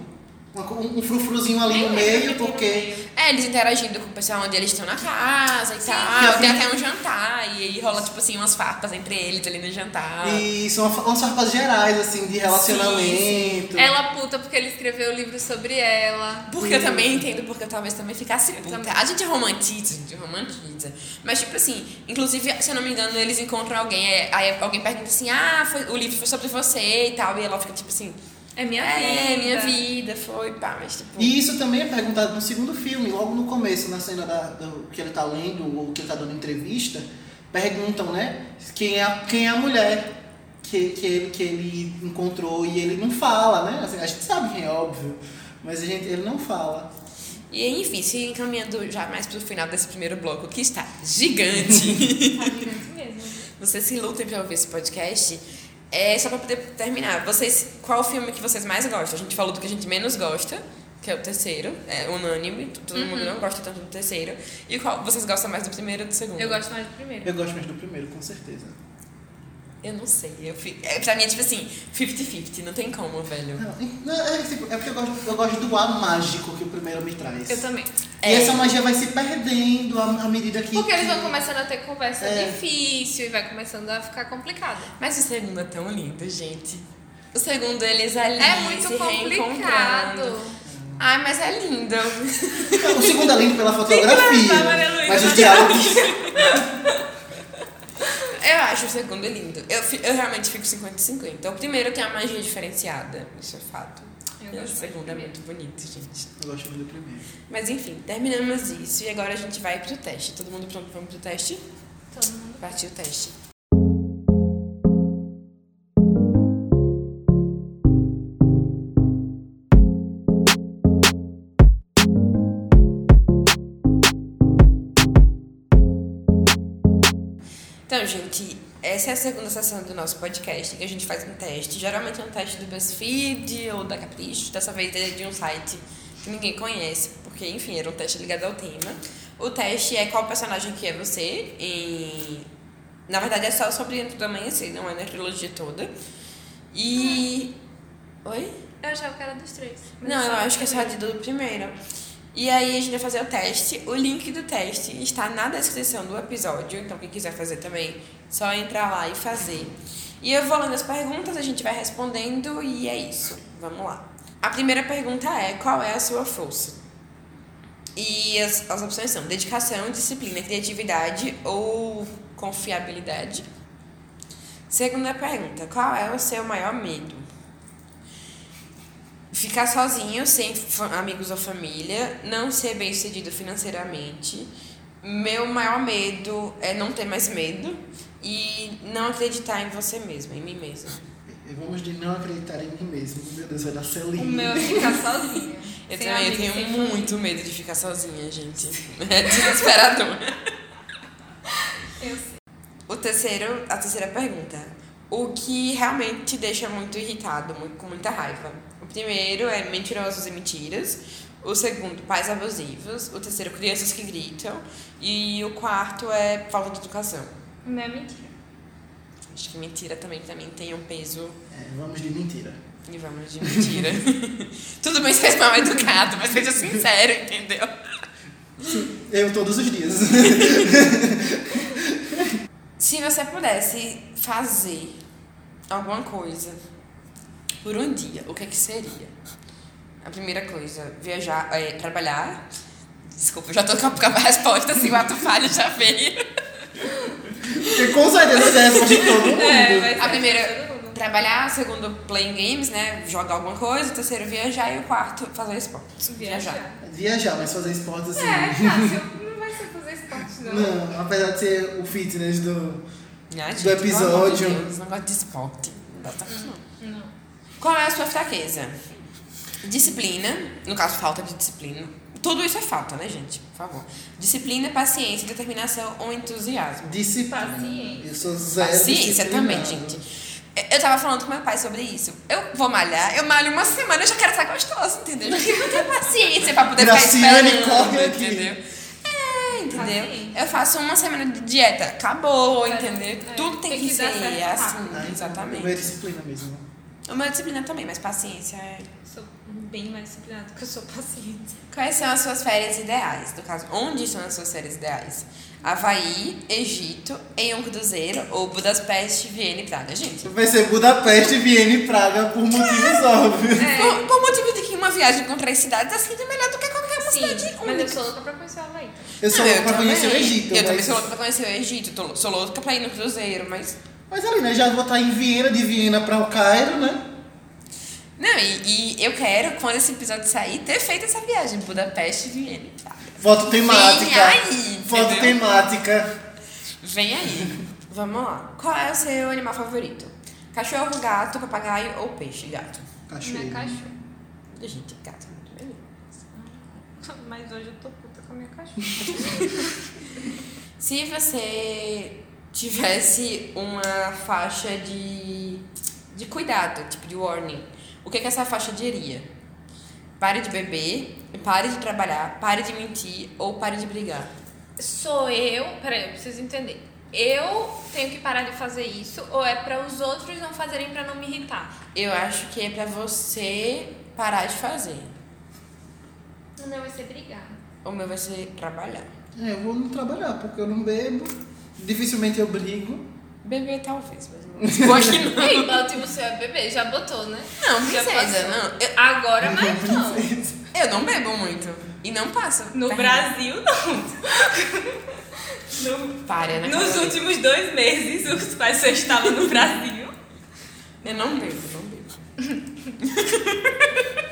um, um frufruzinho ali no meio, porque... É, eles interagindo com o pessoal onde eles estão na casa e tal. Tem até um jantar. E aí rola, tipo assim, umas farpas entre eles ali no jantar. E são umas farpas gerais, assim, de relacionamento. Ela puta porque ele escreveu o livro sobre ela. Porque eu também entendo, porque eu talvez também ficasse puta. também. A gente romantiza, a gente romantiza. Mas, tipo assim, inclusive, se eu não me engano, eles encontram alguém, é, aí alguém pergunta assim, ah, foi- o livro foi sobre você e tal, e ela fica tipo assim, É minha é, vida. minha vida, foi, pá, mas tipo... E isso também é perguntado no segundo filme, logo no começo, na cena da, do, que ele tá lendo ou que ele tá dando entrevista, perguntam, né, quem é, a- quem é a mulher que, que, ele, que ele encontrou e ele não fala, né? Assim, a gente sabe quem é óbvio, mas a gente, ele não fala. E enfim, se encaminhando já mais pro final desse primeiro bloco, que está gigante. Tá gigante mesmo. vocês se lutem pra ouvir esse podcast. É só pra poder terminar. Vocês, qual o filme que vocês mais gostam? A gente falou do que a gente menos gosta, que é o terceiro, é unânime, todo mundo não gosta tanto do terceiro. E qual vocês gostam mais do primeiro ou do segundo? Eu gosto mais do primeiro. Eu gosto mais do primeiro, com certeza. Eu não sei. Eu fico, é, pra mim é tipo assim, 50-50, não tem como, velho. Não, não, é, tipo, é porque eu gosto, eu gosto do ar mágico que o primeiro me traz. Eu também. E essa magia vai se perdendo à, à medida que. Porque eles vão começando a ter conversa É. difícil e vai começando a ficar complicado. Mas o segundo é tão lindo, gente. O segundo, eles ali É muito complicado. Ai, mas é lindo. O segundo é lindo pela fotografia. Mas os diálogos. Eu acho o segundo lindo. Eu, eu realmente fico 50-50. O primeiro tem a magia diferenciada, isso é fato. Eu E o segundo é muito bonito, gente. Eu gosto muito do primeiro. Mas enfim, terminamos isso e agora a gente vai pro teste. Todo mundo pronto? Vamos pro teste? Todo mundo. Partiu o teste. Então, gente, essa é a segunda sessão do nosso podcast, que a gente faz um teste. Geralmente é um teste do BuzzFeed ou da Capricho. Dessa vez é de um site que ninguém conhece, porque, enfim, era um teste ligado ao tema. O teste é qual personagem que é você em... Na verdade, é só sobre Antes do Amanhecer, não é na trilogia toda. E... Oi? Eu achava que era dos três. Não, eu acho que é só de do primeiro. E aí a gente vai fazer o teste. O link do teste está na descrição do episódio. Então quem quiser fazer também, só entrar lá e fazer. E eu vou lendo as perguntas, a gente vai respondendo e é isso. Vamos lá. A primeira pergunta é: qual é a sua força? E as, as opções são dedicação, disciplina, criatividade ou confiabilidade. Segunda pergunta: qual é o seu maior medo? Ficar sozinho, sem amigos ou família, não ser bem sucedido financeiramente. Meu maior medo é não ter mais medo e não acreditar em você mesmo, em mim mesmo. Vamos de não acreditar em mim mesmo. Meu Deus, vai dar selinho. O meu é ficar sozinha. Eu Sem também tenho sem família. muito medo de ficar sozinha, gente. É desesperador. Eu sei. O terceiro, a terceira pergunta. O que realmente te deixa muito irritado, muito, com muita raiva? O primeiro é mentirosos e mentiras. O segundo, pais abusivos. O terceiro, crianças que gritam. E o quarto é falta de educação. O meu é mentira. Acho que mentira também pra mim tem um peso. É, vamos de mentira. E vamos de mentira. Tudo bem ser mal educado, mas seja sincero, entendeu? Eu todos os dias. Se você pudesse fazer alguma coisa por um dia, o que, que seria? A primeira coisa, viajar, é, trabalhar. Desculpa, eu já tô com a, resposta, assim, o ato falho já veio. Porque com certeza é a resposta de todo mundo. É, ser A primeira, trabalhar, a segundo, playing games, né? Jogar alguma coisa, o terceiro, viajar e o quarto, fazer esporte. Viajar. Viajar, mas fazer esportes assim. É, fácil. Não vai ser fazer esporte, não. Não, apesar de ser o fitness do. Né, Do episódio. Amor de Deus, negócio de esporte. Não dá certo, não. Qual é a sua fraqueza? Disciplina, no caso, falta de disciplina. Tudo isso é falta, né, gente? Por favor. Disciplina, paciência, determinação ou entusiasmo. Disciplina. Paciência. Eu sou zero. Paciência também, gente. Eu tava falando com meu pai sobre isso. Eu vou malhar, eu malho uma semana, eu já quero estar gostosa, entendeu? Eu ter paciência pra poder Graciane, ficar corre esperando, aqui. entendeu? É, entendeu? Eu faço uma semana de dieta, acabou, entendeu? é, Tudo tem, tem que, ser assim, exatamente. Meu é disciplina mesmo. O meu é disciplina também, mas paciência é... Sou bem mais disciplinada porque eu sou paciente. Quais são as suas férias ideais? No caso, onde são as suas férias ideais? Havaí, Egito, em um cruzeiro ou Budapeste, Viena e Praga? Gente, Vai ser Budapeste, Viena e Praga por motivos óbvios. por, por motivo de que uma viagem com três cidades é sempre melhor do que qualquer uma Sim, cidade mas eu única. sou louca pra conhecer o Havaí. Eu sou Não, louco pra conhecer o também. Egito. Eu também mas... sou louca pra conhecer o Egito. Tô, sou louca pra ir no cruzeiro, mas... Mas ali, né? Já vou estar em Viena, de Viena pra o Cairo, né? Não, e, e eu quero, quando esse episódio sair, ter feito essa viagem. Budapeste, Viena e Praga. Foto temática. Vem aí, Foto temática. Vem aí. Vamos lá. Qual é o seu animal favorito? Cachorro, gato, papagaio ou peixe? Gato. Cachorro. Minha cachorra. Gente, gato é muito melhor. Mas hoje eu tô puta com a minha cachorra. Se você tivesse uma faixa de, de cuidado, tipo de warning, o que, que essa faixa diria? Pare de beber, pare de trabalhar, pare de mentir ou pare de brigar. Sou eu. Peraí, eu preciso entender. Eu tenho que parar de fazer isso ou é pra os outros não fazerem pra não me irritar? Eu acho que é pra você parar de fazer. Não, vai ser brigar. O meu vai ser trabalhar. É, eu vou não trabalhar, porque eu não bebo. Dificilmente eu brigo. Beber talvez, mas não. Acho que não. Ei, Belt, você é bebê, já botou, né? Não, princesa, passou. não. Eu, Agora mais não. eu não bebo muito. E não passo. No perna. Brasil, não. No- Para, né? nos últimos dois meses, os pais só estavam no Brasil. Eu não bebo, não bebo.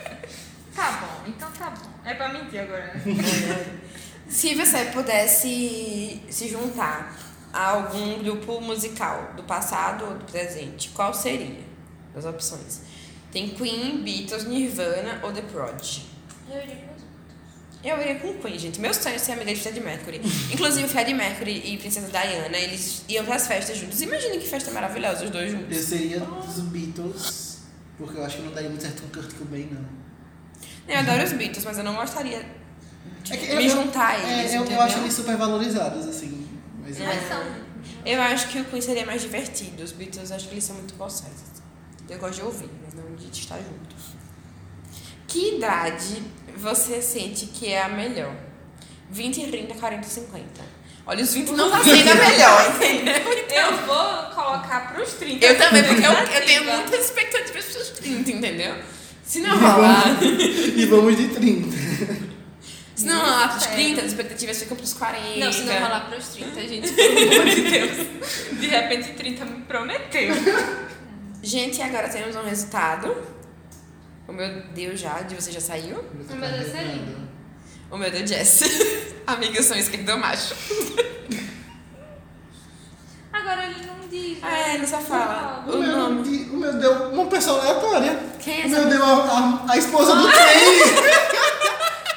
Tá bom, então tá bom. É pra mentir agora, né? Se você pudesse se juntar a algum grupo musical do passado ou do presente, qual seria? As opções. Tem Queen, Beatles, Nirvana ou The Prodigy. Eu digo Eu iria com Queen, gente. Meu sonho é ser amiga de Fred Mercury. Inclusive, o Fred Mercury e Princesa Diana, eles iam pras festas juntos. Imagina que festa maravilhosa, os dois juntos. Eu seria dos Beatles, porque eu acho que não daria muito certo com Kurt Cobain, não. Eu adoro os Beatles, mas eu não gostaria de É que eu- me eu- juntar a É, eles, eu, eu entendeu? acho eles super valorizados, assim. Mas são. Eu acho que o Queen seria mais divertido. Os Beatles, eu acho que eles são muito bosses. Eu gosto de ouvir, mas não de estar junto. Que idade você sente que é a melhor? 20, 30, 40, 50. Olha, os 20 não tá sendo a melhor, entendeu? Eu vou colocar pros 30. Eu também, porque eu, eu tenho muitas expectativas pros 30, entendeu? Se não rolar, e vamos de 30. Se não rolar pros Sério? 30, as expectativas ficam pros 40. Não, se não rolar pros 30, gente, pelo amor de Deus. De repente 30 me prometeu. Gente, agora temos um resultado. O meu deu já, de você já saiu? O meu deve ser lindo. O meu deu Jess. Amigas são esquerdo macho. Agora ele não diz. Ah, é, ele só fala O o meu, nome. o meu deu uma pessoa aleatória. Quem é O essa meu deu a, a, a esposa do trem.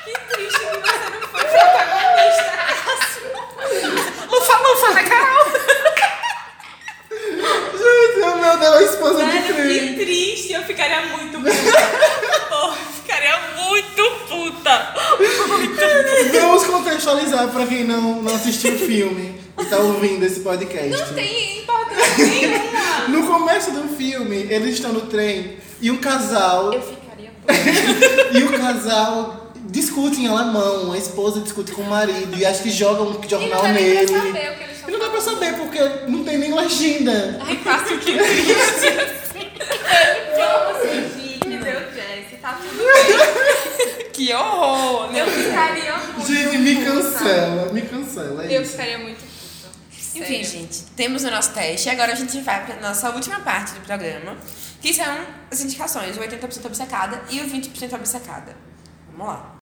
Que triste que você não foi protagonista. Ufa, ufa, na Carol. Gente, o meu deu a esposa do Velho, trem. que triste. Eu ficaria muito puta. Porra, eu ficaria muito puta. Vamos contextualizar pra quem não, não assistiu o filme e tá ouvindo esse podcast. Não tem importância nenhuma. No começo do filme, eles estão no trem e um casal. Eu ficaria. E o casal discute em alemão. A esposa discute com o marido e acho que joga um E jornal nem nele. pra saber o que eles E não dá pra saber porque não tem nem legenda. Ai, quase que triste. Vamos fingir que deu Jess, tá tudo bem. Que horror, né? Eu ficaria muito Gente, me puta. cancela, me cancela. É Eu isso. ficaria muito puta. Enfim, gente, temos o nosso teste. E agora a gente vai para nossa última parte do programa, que são as indicações, o 80% obcecada e o 20% obcecada. Vamos lá.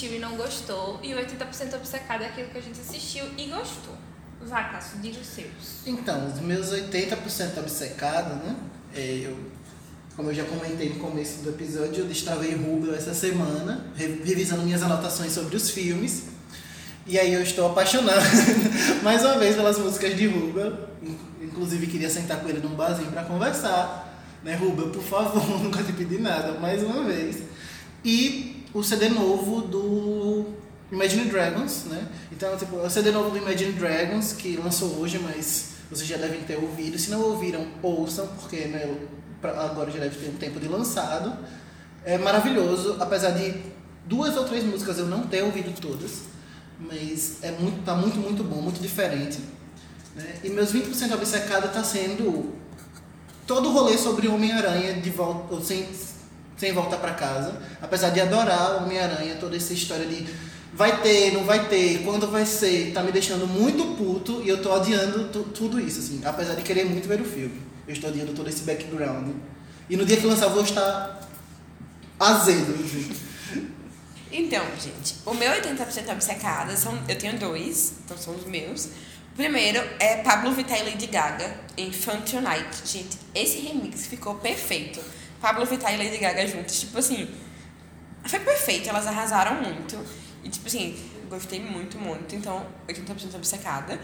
Assistiu e não gostou, e o 80% obcecado é aquilo que a gente assistiu e gostou. Vá, Cássio, os seus. Então, os meus 80% obcecado, né? é, Eu, como eu já comentei no começo do episódio, eu destravei Rubel essa semana, re- revisando minhas anotações sobre os filmes. E aí eu estou apaixonado mais uma vez pelas músicas de Rubel. In- Inclusive queria sentar com ele num barzinho para conversar. Né, Rubel, por favor, nunca te pedi nada, mais uma vez. E o CD novo do Imagine Dragons, né? Então, tipo, o CD novo do Imagine Dragons, que lançou hoje, mas vocês já devem ter ouvido. Se não ouviram, ouçam, porque né, agora já deve ter um tempo de lançado. É maravilhoso, apesar de duas ou três músicas eu não ter ouvido todas, mas é muito, tá muito, muito bom, muito diferente. Né? E meus 20% obcecado tá sendo todo o rolê sobre Homem-Aranha de volta, sem, sem voltar pra casa. Apesar de adorar o Homem-Aranha, toda essa história de vai ter, não vai ter, quando vai ser, tá me deixando muito puto e eu tô adiando tu- tudo isso, assim. Apesar de querer muito ver o filme. Eu estou adiando todo esse background. E no dia que lançar vou estar azedo, assim. Então, gente, o meu 80% obcecada são. Eu tenho dois, então são os meus. O primeiro é Pablo Vittar e Lady Gaga em Fun Tonight. Gente, esse remix ficou perfeito. Pablo Vittar e Lady Gaga juntos, tipo assim. Foi perfeito, elas arrasaram muito. E, tipo assim, gostei muito, muito. Então, 80% obcecada.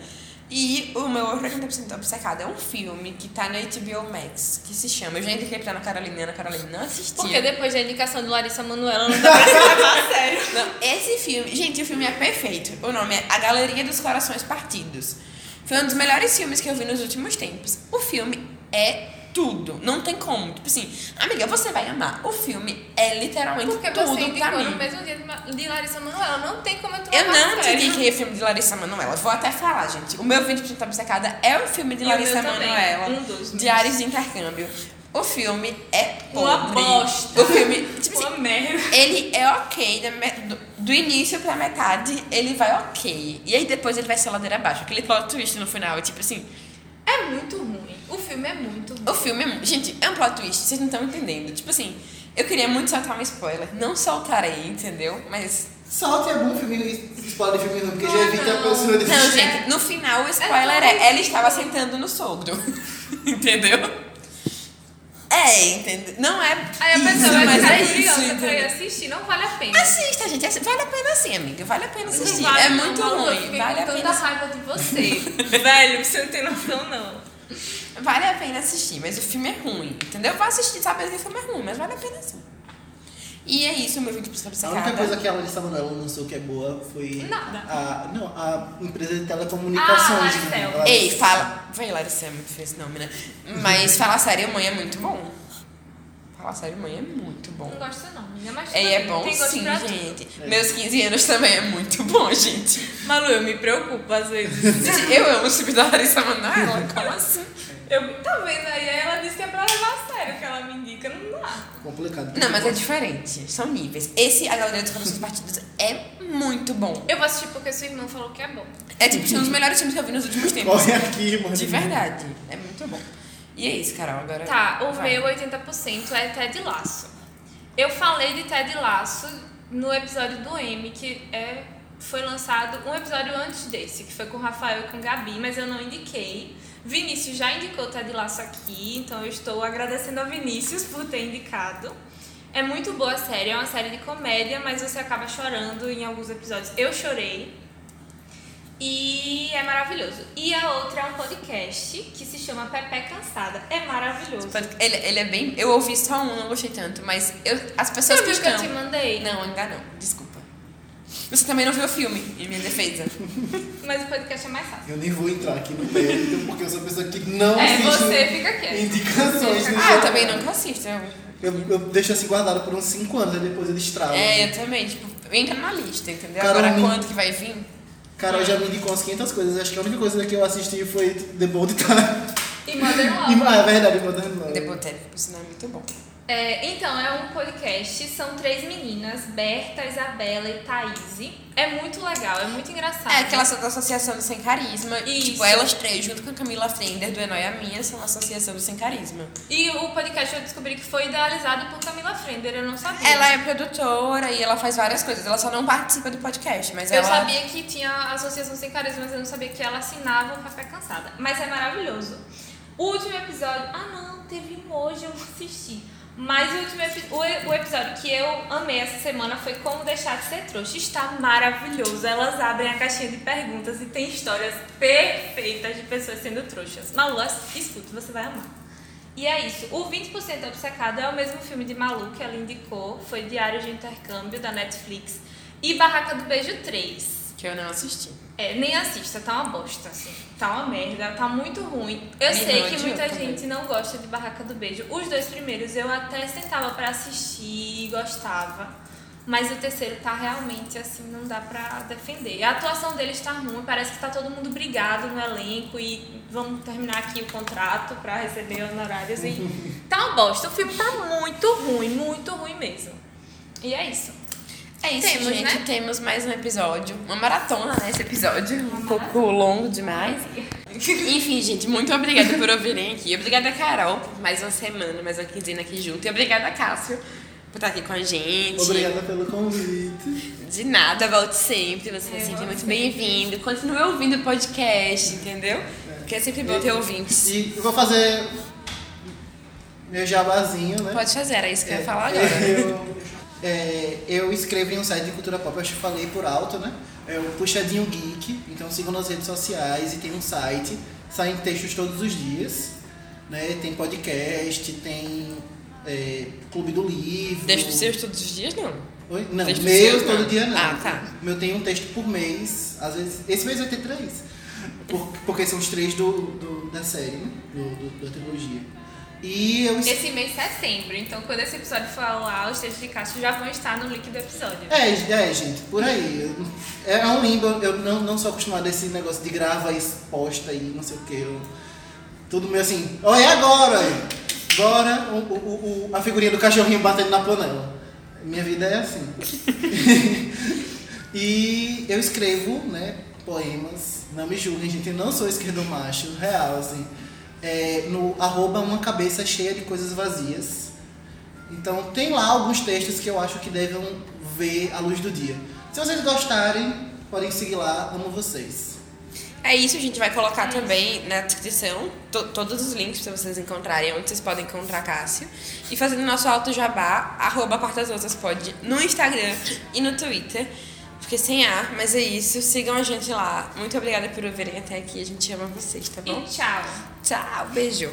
E o meu outro 80% obcecado é um filme que tá na HBO Max, que se chama. Eu já indiquei pra Ana Carolina Ana Carolina não assistiu. Porque depois da indicação de Larissa Manoela, não dá pra levar sério. Não, esse filme, gente, o filme é perfeito. O nome é A Galeria dos Corações Partidos. Foi um dos melhores filmes que eu vi nos últimos tempos. O filme é tudo, não tem como. Tipo assim, amiga, você vai amar. O filme é literalmente Porque tudo você pra mim. no mesmo dia de de Larissa Manoela. Não tem como eu Eu não te indiquei o filme de Larissa Manoela. Vou até falar, gente. O meu 20% obcecada é o filme de E Larissa Manoela. um dos. Diários de Intercâmbio. O filme é Uma podre. bosta. O filme, tipo assim, Uma merda. ele é ok, do, do início pra metade, ele vai ok. E aí depois ele vai ser ladeira abaixo. Aquele plot twist no final, é tipo assim, É muito ruim. O filme é muito ruim. o filme é. Gente, é um plot twist, vocês não estão entendendo. Tipo assim, eu queria muito soltar um spoiler. Não soltarei, entendeu? Mas. Solte é bom filme, spoiler de filme ruim, porque já Não, evita a não. pessoa de Não, gente, no final o spoiler tão é, ela estava sentando no sogro. entendeu? É, entendeu? Não é. Aí a isso, pessoa vai mas ficar é isso, curiosa pra ir assistir. Não vale a pena. Assista, gente. assi- Vale a pena sim, amiga. Vale a pena assistir. Não vale é não, muito eu ruim. fiquei Vale a com pena tanta raiva de você. Velho, você não tem noção, não. Vale a pena assistir, mas o filme é ruim, entendeu? Eu vou assistir sabendo que o filme é ruim, mas vale a pena sim. E é isso, meu 20% A obcecada. única coisa que a Larissa Manoela lançou que é boa foi Nada. a, não, a empresa de telecomunicações. Ah, né? Ei, fala. Vai, Larissa, é muito feio esse nome, né? Mas Fala Sério Mãe é muito bom. Fala Sério Mãe é muito bom. Não gosto não, menina, mas É, é bom sim, gente. Meus 15 anos também é muito bom, gente. Malu, eu me preocupo às vezes. Eu amo o filme da Larissa Manoela, como assim? Eu, vendo aí? Ela disse que é pra levar a sério o que ela me indica. Não dá. Complicado. Não, mas é diferente. São níveis. Esse, A Galeria dos Corações Partidos, é muito bom. Eu vou assistir porque sua irmã falou que é bom. É tipo um dos melhores filmes que eu vi nos últimos tempos. Corre aqui, mano. De verdade. É muito bom. E é isso, Carol. Agora. Tá, o vai. meu 80% é Ted Laço. Eu falei de Ted Laço no episódio do M, que é, foi lançado um episódio antes desse, que foi com o Rafael e com a Gabi, mas eu não indiquei. Vinícius já indicou Ted Laço aqui, então eu estou agradecendo a Vinícius por ter indicado. É muito boa a série, é uma série de comédia, mas você acaba chorando em alguns episódios. Eu chorei. E é maravilhoso. E a outra é um podcast que se chama Pepe Cansada. É maravilhoso. Ele, ele é bem. Eu ouvi só um, não gostei tanto, mas eu, as pessoas Você que que eu te mandei? Não, ainda não. Desculpa. Você também não viu o filme, em minha defesa. Mas o podcast é mais fácil. Eu nem vou entrar aqui no mérito, porque eu sou a pessoa que não É, assiste você fica quieto. indicações. Você fica- Ah, eu também nunca assisto. Eu, Eu, eu deixo assim guardado por uns 5 anos, aí depois eu destravo. é, eu também. Tipo, entra na lista, entendeu? Carol, Agora me- quando que vai vir? Carol já me indicou umas 500 coisas. Acho que a única coisa que eu assisti foi The Bold Time. E Modern E, Love. ah, é verdade, Modern Love. The Botânico, por sinal, é muito bom. É, então, é um podcast, são três meninas, Berta, Isabela e Thaís. É muito legal, é muito engraçado. É aquela da Associação do Sem Carisma. E, tipo, elas três, junto com a Camila Frender, do Enóia Minha, são a Associação do Sem Carisma. E o podcast eu descobri que foi idealizado por Camila Frender, eu não sabia. Ela é produtora e ela faz várias coisas. Ela só não participa do podcast, mas Eu ela... sabia que tinha a Associação Sem Carisma, mas eu não sabia que ela assinava o Café Cansada. Mas é maravilhoso. O último episódio. Ah, não, teve um hoje, eu não assisti. Mas o último o, o episódio que eu amei essa semana foi Como Deixar de Ser Trouxa. Está maravilhoso. Elas abrem a caixinha de perguntas e tem histórias perfeitas de pessoas sendo trouxas. Malu, escute, você vai amar. E é isso. O 20% Obcecado é o mesmo filme de Malu que ela indicou. Foi Diário de Intercâmbio, da Netflix. E Barraca do Beijo 3. Que eu não assisti. É, nem assista, tá uma bosta, assim. Tá uma merda, tá muito ruim. Eu Minha sei irmã que muita também. gente não gosta de Barraca do Beijo. Os dois primeiros eu até sentava pra assistir e gostava. Mas o terceiro tá realmente assim, não dá pra defender. A atuação deles tá ruim, parece que tá todo mundo brigado no elenco e vamos terminar aqui o contrato pra receber honorários. E tá uma bosta. O filme tá muito ruim, muito ruim mesmo. E é isso. É isso, Temos, gente. né? Temos mais um episódio. Uma maratona, né? Esse episódio. um pouco longo demais. Enfim, gente, muito obrigada por ouvirem aqui. Obrigada, Carol, por mais uma semana, mais uma quinzena aqui junto. E obrigada, Cássio, por estar aqui com a gente. Obrigada pelo convite. De nada, volte sempre. Você é Eu sempre muito bem-vindo. Continue ouvindo o podcast, entendeu? Porque é sempre bom ter ouvintes. E eu vou fazer meu jabazinho, né? Pode fazer, era isso que eu ia É, falar agora. Eu, é, eu escrevo em um site de cultura pop, eu acho que falei por alto, né? É o Puxadinho Geek, então sigam nas redes sociais e tem um site, saem textos todos os dias, né? Tem podcast, tem é, Clube do Livro. Deixa os seus todos os dias, não. Oi? Não, Textos meus seus, todo não. dia não. Ah, tá. Eu tenho um texto por mês, às vezes. Esse mês vai ter três. Por- porque são os três do, do- da série, né? Do, do- da trilogia. E eu es- Esse mês é setembro, então quando esse episódio for ao ar, os textos de Cássio já vão estar no link do episódio. É, é, gente, por aí. É, é um limbo, eu não, não sou acostumado a esse negócio de grava e posta e não sei o que. Eu, tudo meio assim, olha é agora! Agora o, o- o- a figurinha do cachorrinho batendo na panela. Minha vida é assim. e eu escrevo, né, poemas, não me julguem, gente, eu não sou esquerdo macho, real, assim. É, no arroba uma cabeça cheia de coisas vazias. Então tem lá alguns textos que eu acho que devem ver a luz do dia. Se vocês gostarem, podem seguir lá, amo vocês. É isso, a gente vai colocar também na descrição to- todos os links pra vocês encontrarem onde vocês podem encontrar Cássio. E fazendo nosso alto jabá, arroba Quartas Outras pode no Instagram e no Twitter. Porque sem ar, mas é isso. Sigam a gente lá. Muito obrigada por ouvirem até aqui. A gente ama vocês, tá bom? E tchau! Tchau, beijo.